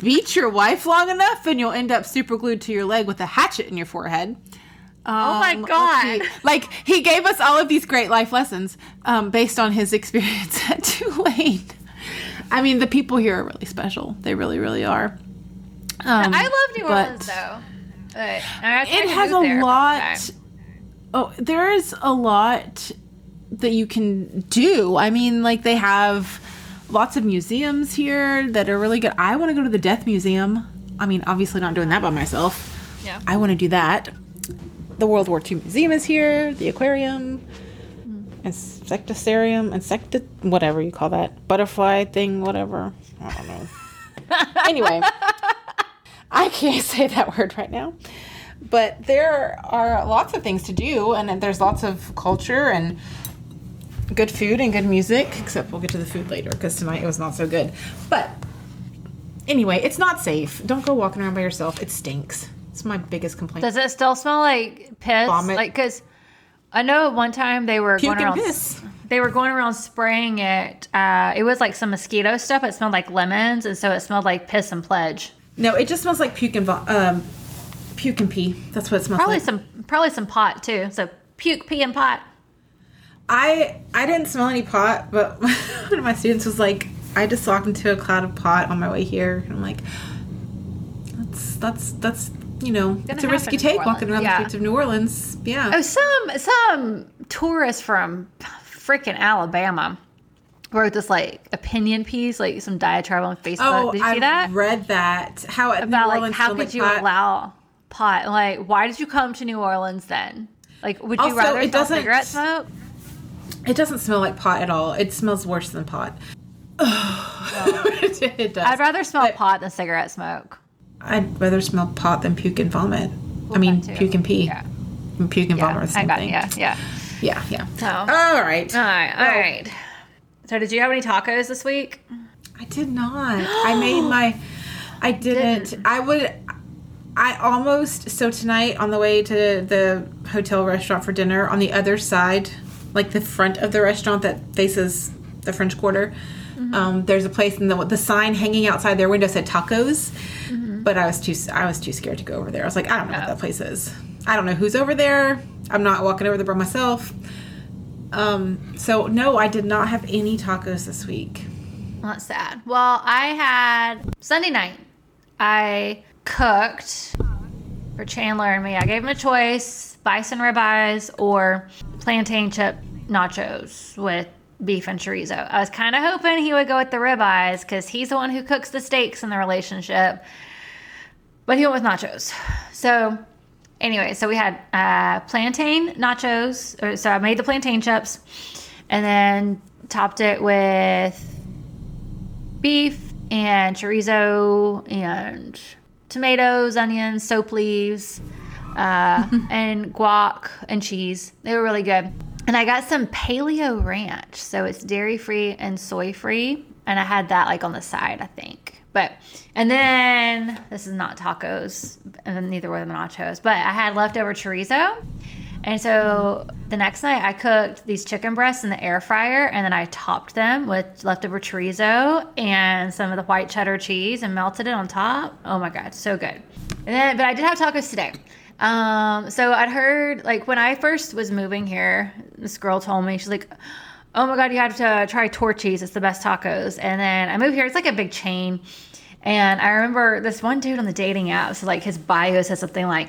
Beat your wife long enough, and you'll end up super glued to your leg with a hatchet in your forehead. oh my Um, god. Like he gave us all of these great life lessons um, based on his experience at Tulane. I mean, the people here are really special. They really, really are. Um, I love New Orleans though. But It has a lot. Oh, there is a lot that you can do. I mean, like they have lots of museums here that are really good. I want to go to the Death Museum. I mean, obviously not doing that by myself. Yeah. I want to do that. The World War II Museum is here, the aquarium, insectarium, insecti whatever you call that, butterfly thing, whatever. I don't know. anyway, I can't say that word right now. But there are lots of things to do, and there's lots of culture and good food and good music. Except we'll get to the food later because tonight it was not so good. But anyway, it's not safe. Don't go walking around by yourself. It stinks. It's my biggest complaint. Does it still smell like piss? Vomit. Like, cause I know one time they were Puke going around. piss. They were going around spraying it. Uh, it was like some mosquito stuff. It smelled like lemons, and so it smelled like piss and pledge. No, it just smells like puke and vo- um, puke and pee. That's what it smells Probably like. some, probably some pot too. So puke, pee, and pot. I I didn't smell any pot, but one of my students was like, I just walked into a cloud of pot on my way here, and I'm like, that's that's that's you know, it's a risky take walking around yeah. the streets of New Orleans. Yeah. Oh, some some tourist from freaking Alabama wrote this like opinion piece, like some diatribe on Facebook. Oh, Did you see I that? read that. How About like how could you pot. allow pot? Like, why did you come to New Orleans then? Like, would you Also, rather it smell doesn't- cigarette smoke? It doesn't smell like pot at all. It smells worse than pot. it does. I'd rather smell But- pot than cigarette smoke. I'd rather smell pot than puke and vomit. I mean, puke and pee. Yeah. And Puke and Yeah, vomit are the I got thing. yeah, yeah. Yeah, yeah. So, All right. all right, all right. So, did you have any tacos this week? I did not. I made my. I didn't. I would. I almost. So tonight on the way to the hotel restaurant for dinner, on the other side, like the front of the restaurant that faces the French Quarter, um, there's a place and the the sign hanging outside their window said tacos, but I was too I was too scared to go over there. I was like, I don't know what that place is. I don't know who's over there. I'm not walking over there by myself. Um, so no, I did not have any tacos this week. Well, that's sad. Well, I had Sunday night. I cooked for Chandler and me. I gave him a choice: bison ribeyes or plantain chip nachos with beef and chorizo. I was kind of hoping he would go with the ribeyes because he's the one who cooks the steaks in the relationship. But he went with nachos. So anyway, so we had uh, plantain nachos. Or, so I made the plantain chips, and then topped it with beef and chorizo and tomatoes, onions, soap leaves, uh, and guac and cheese. They were really good. And I got some paleo ranch, so it's dairy free and soy free. And I had that like on the side, I think. But and then this is not tacos, and neither were the nachos. But I had leftover chorizo, and so the next night I cooked these chicken breasts in the air fryer and then I topped them with leftover chorizo and some of the white cheddar cheese and melted it on top. Oh my god, so good. And then but I did have tacos today. Um, so I'd heard like when I first was moving here, this girl told me she's like, "Oh my god, you have to try Torchy's. It's the best tacos." And then I moved here. It's like a big chain. And I remember this one dude on the dating app, so like his bio said something like,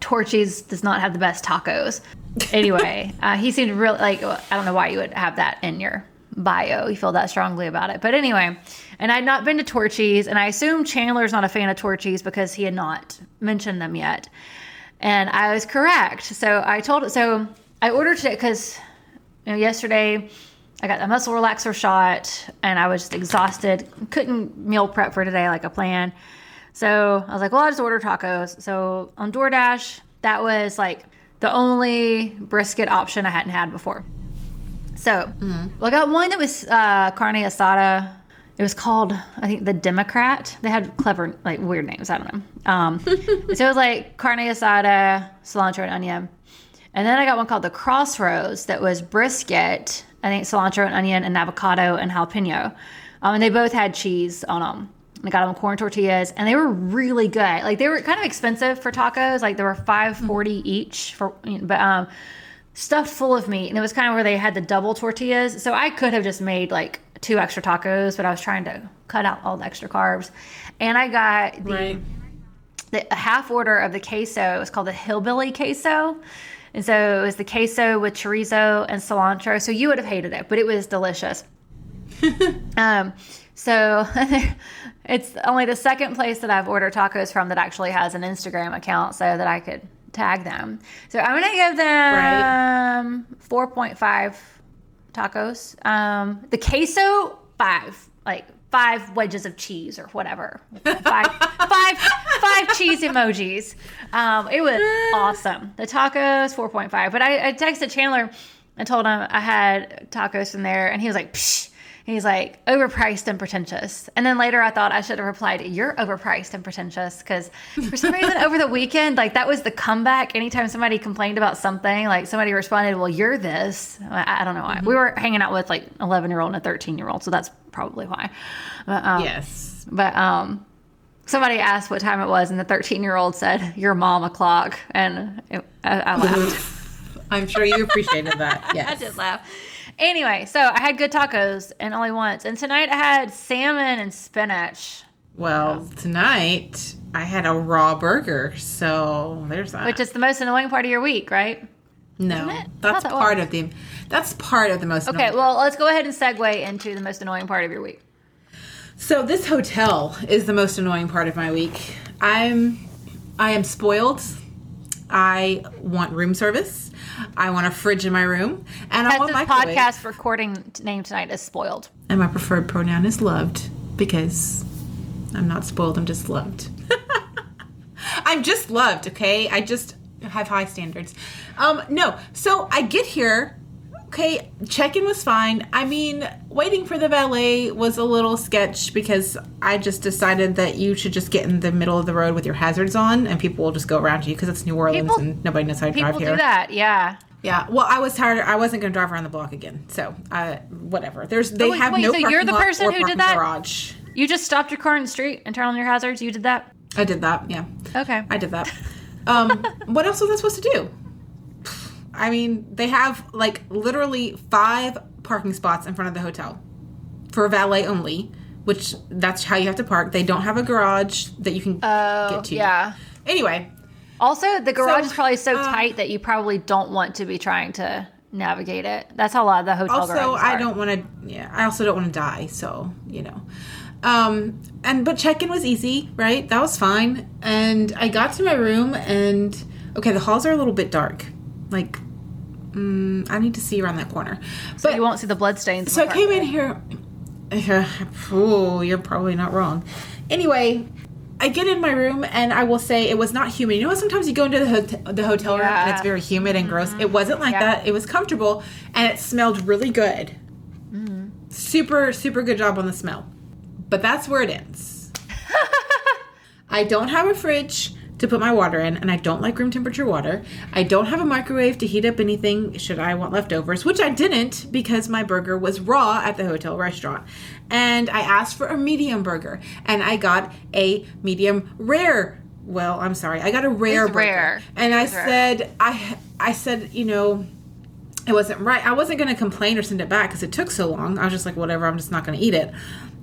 Torchy's does not have the best tacos. Anyway, uh, he seemed really like I don't know why you would have that in your bio. You feel that strongly about it, but anyway. And I'd not been to Torchy's, and I assume Chandler's not a fan of Torchy's because he had not mentioned them yet. And I was correct. So I told so I ordered it because you know yesterday I got a muscle relaxer shot and I was just exhausted. Couldn't meal prep for today like a plan. So I was like, well, I'll just order tacos. So on DoorDash, That was like the only brisket option I hadn't had before. So mm-hmm. well, I got one that was uh, carne asada. It was called, I think, the Democrat. They had clever, like weird names. I don't know. Um, so it was like carne asada, cilantro, and onion. And then I got one called the Crossroads that was brisket, I think cilantro and onion and avocado and jalapeno. Um, and they both had cheese on them. I got them corn tortillas, and they were really good. Like they were kind of expensive for tacos. Like they were five forty each for, but um, stuffed full of meat. And it was kind of where they had the double tortillas. So I could have just made like two extra tacos, but I was trying to cut out all the extra carbs. And I got the, right. the half order of the queso. It was called the Hillbilly Queso. And so it was the queso with chorizo and cilantro. So you would have hated it, but it was delicious. um, so it's only the second place that I've ordered tacos from that actually has an Instagram account so that I could tag them. So I'm going to give them right. 4.5 tacos. Um, the queso, five. Like five wedges of cheese or whatever. Five, five, five cheese emojis. Um, it was awesome. The tacos, 4.5. But I, I texted Chandler and told him I had tacos in there, and he was like, Psh. He's like, overpriced and pretentious. And then later I thought I should have replied, You're overpriced and pretentious. Because for some reason over the weekend, like that was the comeback. Anytime somebody complained about something, like somebody responded, Well, you're this. I, I don't know why. Mm-hmm. We were hanging out with like 11 year old and a 13 year old. So that's probably why. But, um, yes. But um, somebody asked what time it was, and the 13 year old said, Your mom o'clock. And it, I, I laughed. I'm sure you appreciated that. Yes. I did laugh. Anyway, so I had good tacos and only once. And tonight I had salmon and spinach. Well, tonight I had a raw burger. So there's that. Which is the most annoying part of your week, right? No, that's that part was. of the. That's part of the most. Okay, well, let's go ahead and segue into the most annoying part of your week. So this hotel is the most annoying part of my week. I'm, I am spoiled. I want room service. I want a fridge in my room, and I want microwave. podcast recording name tonight is spoiled. And my preferred pronoun is loved because I'm not spoiled. I'm just loved. I'm just loved. Okay, I just have high standards. Um, no, so I get here okay, check in was fine. I mean, waiting for the valet was a little sketch because I just decided that you should just get in the middle of the road with your hazards on and people will just go around you because it's New Orleans people, and nobody knows how to drive here. People do that, yeah. Yeah, well, I was tired. I wasn't going to drive around the block again, so uh, whatever. There's they oh, wait, have wait, no. So you're the person who did that. Garage. You just stopped your car in the street and turned on your hazards. You did that. I did that. Yeah. Okay. I did that. Um, what else was I supposed to do? I mean, they have like literally five parking spots in front of the hotel for valet only, which that's how you have to park. They don't have a garage that you can uh, get to. Yeah. Anyway. Also, the garage so, is probably so uh, tight that you probably don't want to be trying to navigate it. That's how a lot of the hotel also, I don't want to. Yeah, I also don't want to die. So you know. Um, and but check-in was easy, right? That was fine. And I got to my room, and okay, the halls are a little bit dark. Like Mm, I need to see around that corner. So but you won't see the bloodstains. So I came in here. Oh, you're probably not wrong. Anyway, I get in my room and I will say it was not humid. You know, sometimes you go into the, ho- the hotel yeah. room and it's very humid and gross. Mm-hmm. It wasn't like yeah. that. It was comfortable and it smelled really good. Mm-hmm. Super, super good job on the smell. But that's where it ends. I don't have a fridge to put my water in, and I don't like room temperature water. I don't have a microwave to heat up anything should I want leftovers, which I didn't because my burger was raw at the hotel restaurant. And I asked for a medium burger, and I got a medium rare. Well, I'm sorry, I got a rare burger. Rare. And I said, I, I said, you know, it wasn't right. I wasn't going to complain or send it back because it took so long. I was just like, whatever, I'm just not going to eat it.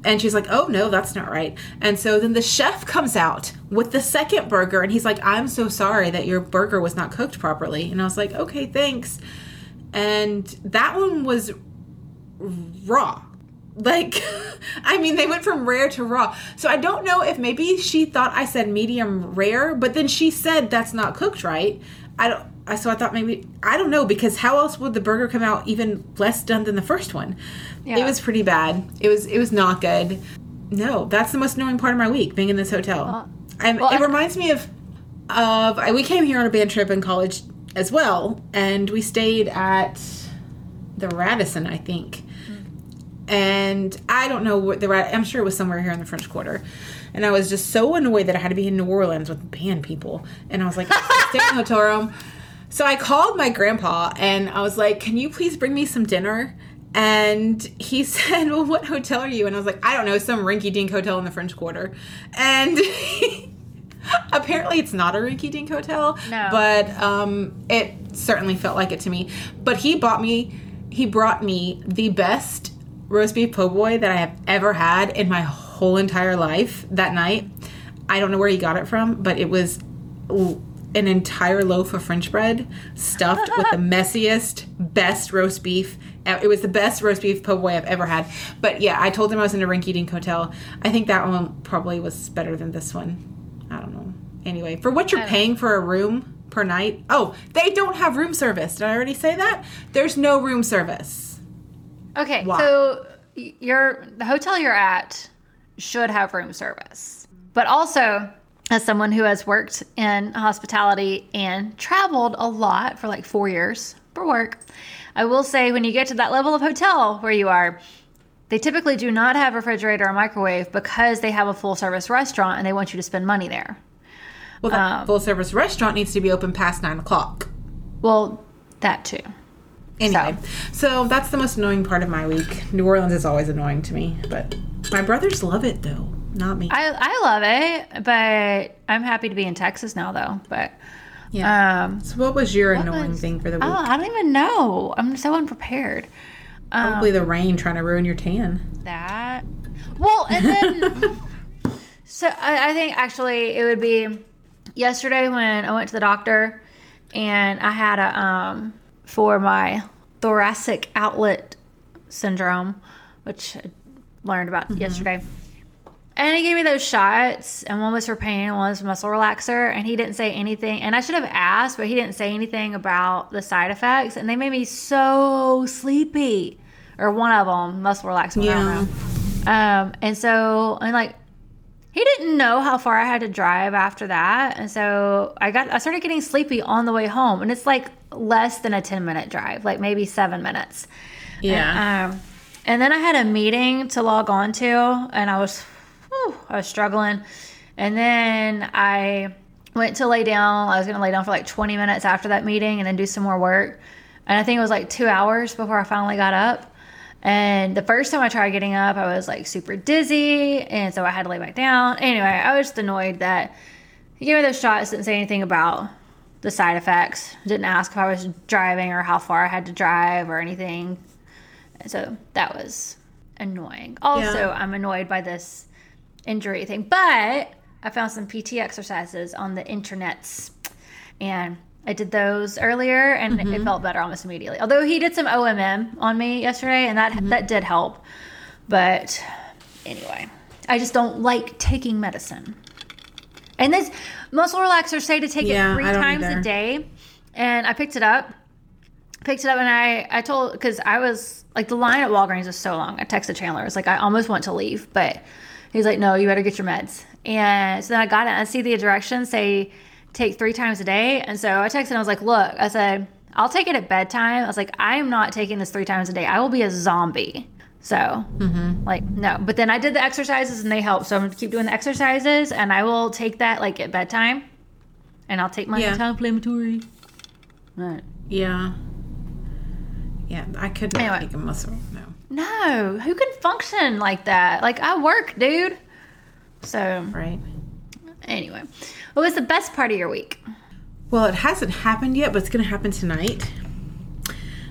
And she's like, oh no, that's not right. And so then the chef comes out with the second burger and he's like, I'm so sorry that your burger was not cooked properly. And I was like, okay, thanks. And that one was raw. Like, I mean, they went from rare to raw. So I don't know if maybe she thought I said medium rare, but then she said that's not cooked right. I don't so I thought maybe I don't know because how else would the burger come out even less done than the first one? Yeah. It was pretty bad. It was it was not good. No, that's the most annoying part of my week being in this hotel. Uh, well, well, it I, reminds me of of we came here on a band trip in college as well, and we stayed at the Radisson, I think. Mm. And I don't know what the Rad- I'm sure it was somewhere here in the French Quarter. And I was just so annoyed that I had to be in New Orleans with band people. And I was like, stay in the hotel room. So I called my grandpa and I was like, "Can you please bring me some dinner?" And he said, Well, what hotel are you? And I was like, I don't know, some rinky dink hotel in the French Quarter. And apparently it's not a rinky dink hotel. No. But um, it certainly felt like it to me. But he bought me, he brought me the best roast beef po' boy that I have ever had in my whole entire life that night. I don't know where he got it from, but it was an entire loaf of French bread stuffed with the messiest, best roast beef. It was the best roast beef po' boy I've ever had. But yeah, I told him I was in a rinky dink hotel. I think that one probably was better than this one. I don't know. Anyway, for what you're paying for a room per night. Oh, they don't have room service. Did I already say that? There's no room service. Okay, Why? so your the hotel you're at should have room service, but also as someone who has worked in hospitality and traveled a lot for like four years for work, I will say when you get to that level of hotel where you are, they typically do not have refrigerator or microwave because they have a full service restaurant and they want you to spend money there. Well, that um, full service restaurant needs to be open past nine o'clock. Well, that too. Anyway, so. that's the most annoying part of my week. New Orleans is always annoying to me, but my brothers love it though, not me. I, I love it, but I'm happy to be in Texas now though. But yeah. um, so, what was your annoying was- thing for the week? Oh, I don't even know. I'm so unprepared. Um, Probably the rain trying to ruin your tan. that. Well, and then. so I, I think actually it would be yesterday when I went to the doctor and I had a, um, for my thoracic outlet syndrome, which I learned about yesterday. And he gave me those shots, and one was for pain, and one was muscle relaxer. And he didn't say anything. And I should have asked, but he didn't say anything about the side effects. And they made me so sleepy. Or one of them, muscle relaxer. I don't know. Um, and so, and like, he didn't know how far I had to drive after that. And so I got, I started getting sleepy on the way home. And it's like less than a 10 minute drive, like maybe seven minutes. Yeah. Um, and then I had a meeting to log on to, and I was, whew, I was struggling. And then I went to lay down. I was going to lay down for like 20 minutes after that meeting and then do some more work. And I think it was like two hours before I finally got up. And the first time I tried getting up, I was like super dizzy. And so I had to lay back down. Anyway, I was just annoyed that he gave me those shots, didn't say anything about the side effects, didn't ask if I was driving or how far I had to drive or anything. And so that was annoying. Also, Yeah. I'm annoyed by this injury thing, but I found some PT exercises on the internets and I did those earlier and it mm-hmm. felt better almost immediately. Although he did some OMM on me yesterday and that mm-hmm. that did help. But anyway, I just don't like taking medicine. And this muscle relaxers say to take Yeah, it three times either. a day. And I picked it up. Picked it up and I I told because I was like the line at Walgreens was so long. I texted Chandler. I was like I almost want to leave, but he's like, no, you better get your meds. And so then I got it. I see the directions say take three times a day. And so I texted. and I was like, look, I said I'll take it at bedtime. I was like, I am not taking this three times a day. I will be a zombie. So, mm-hmm. like, no. But then I did the exercises and they help. So I'm going to keep doing the exercises and I will take that like at bedtime. And I'll take my Yeah. anti-inflammatory. Right. Yeah. Yeah, I could not Anyway. take a muscle. No. Who can function like that? Like I work, dude. So Right. anyway, what was the best part of your week? Well, it hasn't happened yet, but it's going to happen tonight.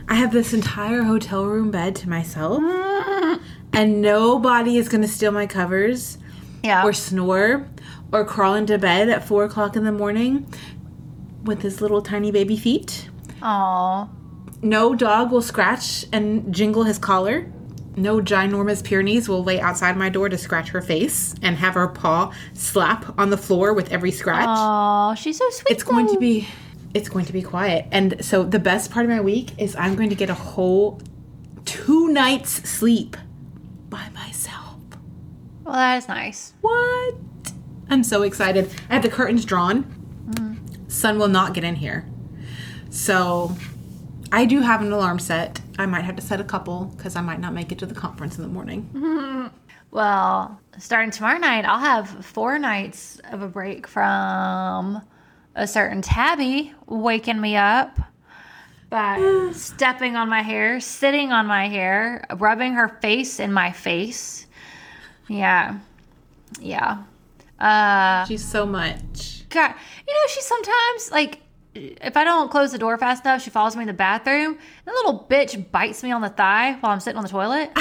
I have this entire hotel room bed to myself, mm. and nobody is going to steal my covers Yeah. or snore or crawl into bed at four o'clock in the morning with his little tiny baby feet. Aw. No dog will scratch and jingle his collar. No ginormous Pyrenees will lay outside my door to scratch her face and have her paw slap on the floor with every scratch. Aw, she's so sweet. It's going to be it's going to be quiet. And so the best part of my week is I'm going to get a whole two nights sleep by myself. Well, that is nice. What? I'm so excited. I have the curtains drawn. Mm. Sun will not get in here. So I do have an alarm set. I might have to set a couple because I might not make it to the conference in the morning. Well, starting tomorrow night, I'll have four nights of a break from a certain Tabby waking me up by stepping on my hair, sitting on my hair, rubbing her face in my face. Yeah. Yeah. Uh, She's so much. God, you know, she sometimes like if I don't close the door fast enough, she follows me in the bathroom. The little bitch bites me on the thigh while I'm sitting on the toilet. a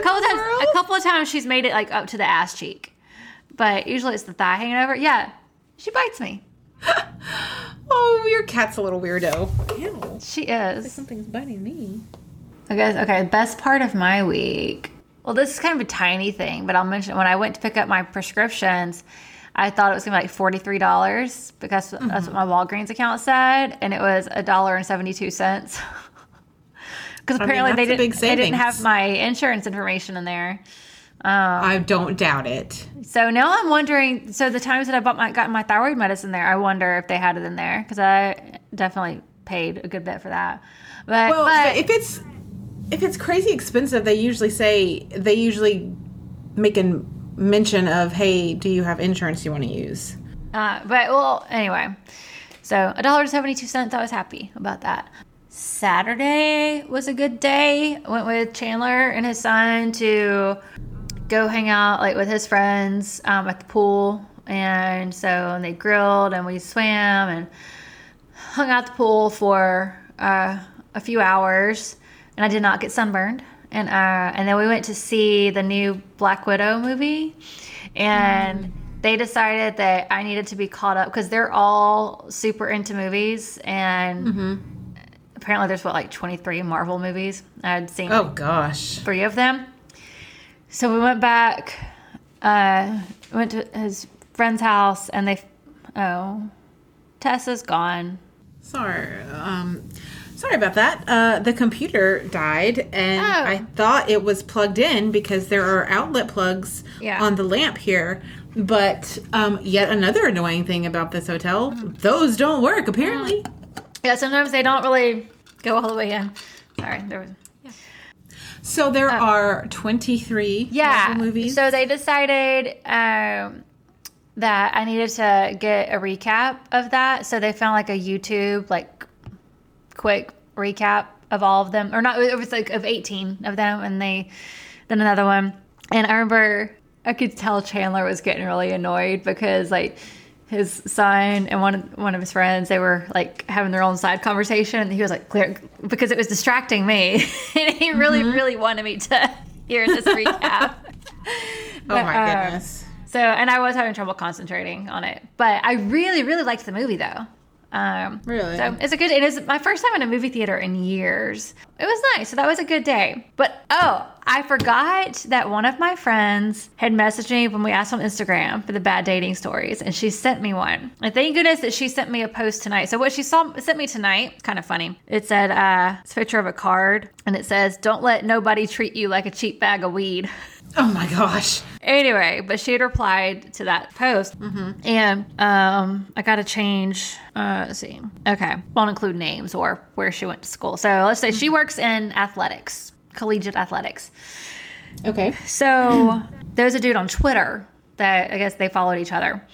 couple times, a couple of times she's made it like up to the ass cheek, but usually it's the thigh hanging over. Yeah, she bites me. Oh, your cat's a little weirdo. Ew. She is. Something's biting me. I guess okay. Best part of my week. Well, this is kind of a tiny thing, but I'll mention when I went to pick up my prescriptions. I thought it was gonna be like forty three dollars because that's what my mm-hmm. Walgreens account said, and it was a dollar and seventy two cents. Because mean, apparently they a big didn't they didn't have my insurance information in there. Um, I don't doubt it. So now I'm wondering. So the times that I bought my got my thyroid medicine there, I wonder if they had it in there because I definitely paid a good bit for that. But, Well, but if it's if it's crazy expensive, they usually say they usually make a mention of, "Hey, do you have insurance you want to use?" Uh, but well, anyway. So a dollar seventy two cents. I was happy about that. Saturday was a good day. Went with Chandler and his son to go hang out like with his friends um, at the pool, and so they grilled and we swam and hung out the pool for uh, a few hours, and I did not get sunburned. And uh, and then we went to see the new Black Widow movie, and they decided that I needed to be caught up because they're all super into movies, and apparently there's what like 23 Marvel movies. I'd seen Oh gosh. three of them. So we went back, uh, went to his friend's house, and they, oh, Tessa's gone. Sorry. Um sorry about that. Uh the computer died and Oh. I thought it was plugged in because there are outlet plugs Yeah. on the lamp here. But um yet another annoying thing about this hotel, those don't work apparently. Yeah, sometimes they don't really go all the way in. Sorry, there was. So there are 23 Yeah. Movies. So they decided um, that I needed to get a recap of that. So they found like a YouTube like quick recap of all of them, or not? It was like of eighteen of them, and they then another one. And I remember I could tell Chandler was getting really annoyed because like his son and one of, one of his friends they were like having their own side conversation and he was like clear because it was distracting me and he really really wanted me to hear this recap oh but, my uh, goodness. so, and I was having trouble concentrating on it, but I really, really liked the movie though. Um, Really? So it's a good. It is my first time in a movie theater in years. It was nice. So that was a good day. But oh, I forgot that one of my friends had messaged me when we asked on Instagram for the bad dating stories, and she sent me one. And thank goodness that she sent me a post tonight. So what she saw sent me tonight, it's kind of funny. It said, uh, it's a picture of a card, and it says, "Don't let nobody treat you like a cheap bag of weed." Oh my gosh. Anyway, but she had replied to that post, and um, I got to change. Uh, let's see. Okay, won't include names or where she went to school. So let's say she works in athletics, collegiate athletics. Okay. So there's a dude on Twitter that I guess they followed each other,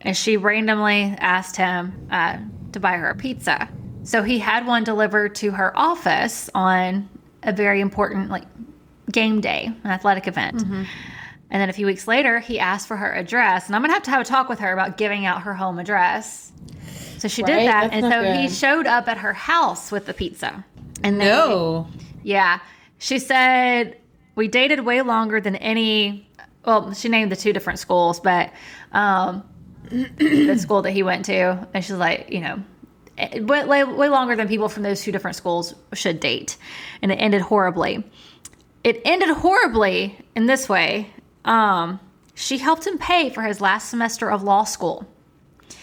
and she randomly asked him uh, to buy her a pizza. So he had one delivered to her office on a very important like game day, an athletic event. And then a few weeks later, he asked for her address, and I'm gonna have to have a talk with her about giving out her home address. So she Right? did that, That's and so he showed up at her house with the pizza. And then No. yeah. She said we dated way longer than any well, she named the two different schools, but um the school that he went to and she's like, you know, it went way, way longer than people from those two different schools should date. And it ended horribly. It ended horribly in this way. Um she helped him pay for his last semester of law school.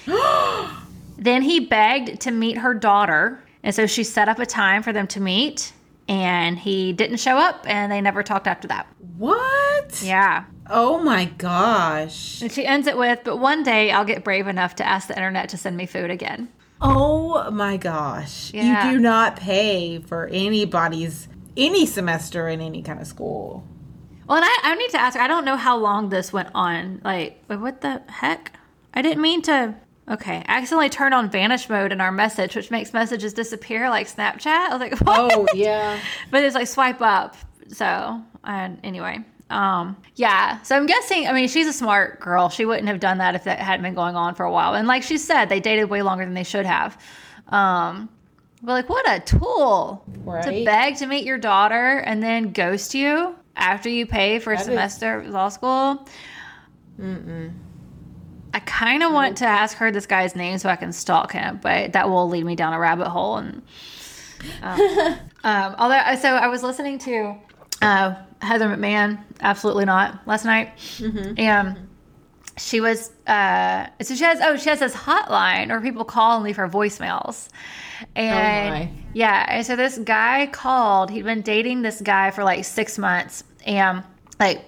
then he begged to meet her daughter, and so she set up a time for them to meet. and he didn't show up, and they never talked after that. What? Yeah. Oh my gosh. And she ends it with, "But one day I'll get brave enough to ask the internet to send me food again." Oh my gosh. Yeah. You do not pay for anybody's any semester in any kind of school. Well, and I, I need to ask. I don't know how long this went on. Like, what the heck? I didn't mean to. Okay, I accidentally turned on vanish mode in our message, which makes messages disappear like Snapchat. I was like, what? Oh yeah. but it's like swipe up. So, and anyway, um, yeah. So I'm guessing. I mean, she's a smart girl. She wouldn't have done that if that hadn't been going on for a while. And like she said, they dated way longer than they should have. Um, but like, what a tool to beg to meet your daughter and then ghost you after you pay for a That is- semester of law school. I kind of want to ask her this guy's name so I can stalk him, but that will lead me down a rabbit hole. And um, um, although, so I was listening to uh, Heather McMahon, absolutely not, last night, and she was. Uh, so she has. Oh, she has this hotline where people call and leave her voicemails. And my. yeah, and so this guy called. He'd been dating this guy for like six months, and like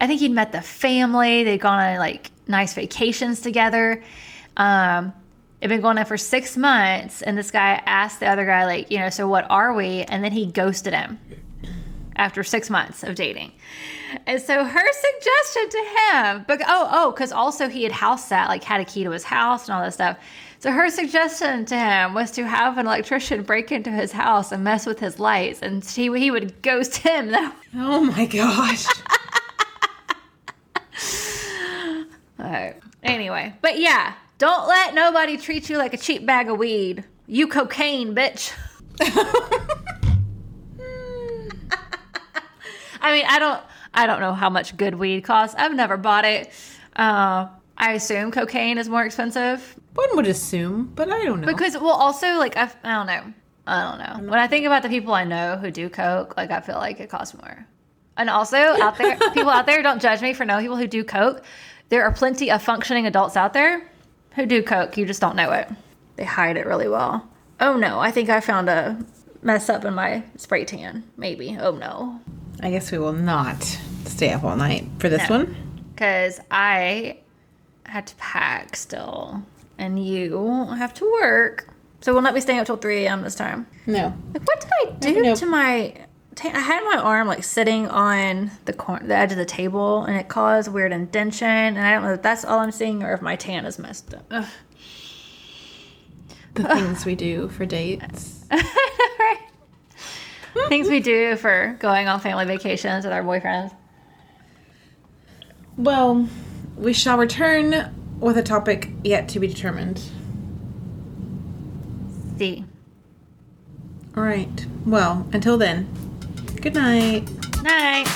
I think he'd met the family. They'd gone on like nice vacations together. Um, it'd been going on for six months, and this guy asked the other guy, like, you know, so what are we? And then he ghosted him after six months of dating. And so her suggestion to him, but oh, oh, because also he had house sat, like had a key to his house and all that stuff. So her suggestion to him was to have an electrician break into his house and mess with his lights, and he he would ghost him. That Oh my gosh. Uh, anyway, but yeah, don't let nobody treat you like a cheap bag of weed. You cocaine, bitch. I mean, I don't, I don't know how much good weed costs. I've never bought it. Uh, I assume cocaine is more expensive One would assume, but I don't know. because, well, also like I, I don't know, I don't know. When I think about the people I know who do coke, like I feel like it costs more. And also out there, people out there don't judge me for knowing people who do coke. There are plenty of functioning adults out there who do coke. You just don't know it. They hide it really well. Oh no, I think I found a mess up in my spray tan. Maybe. Oh no. I guess we will not stay up all night for this No. one. Because I had to pack still, and you have to work. So we'll not be staying up till 3 a.m. this time. No. Like, what did I do Nope. to my? ta- I had my arm like sitting on the cor- the edge of the table, and it caused weird indention. And I don't know if that's all I'm seeing or if my tan is messed up. Ugh. The things we do for dates. Things we do for going on family vacations with our boyfriends. Well, we shall return with a topic yet to be determined. See. All right. Well, until then, good night. Night.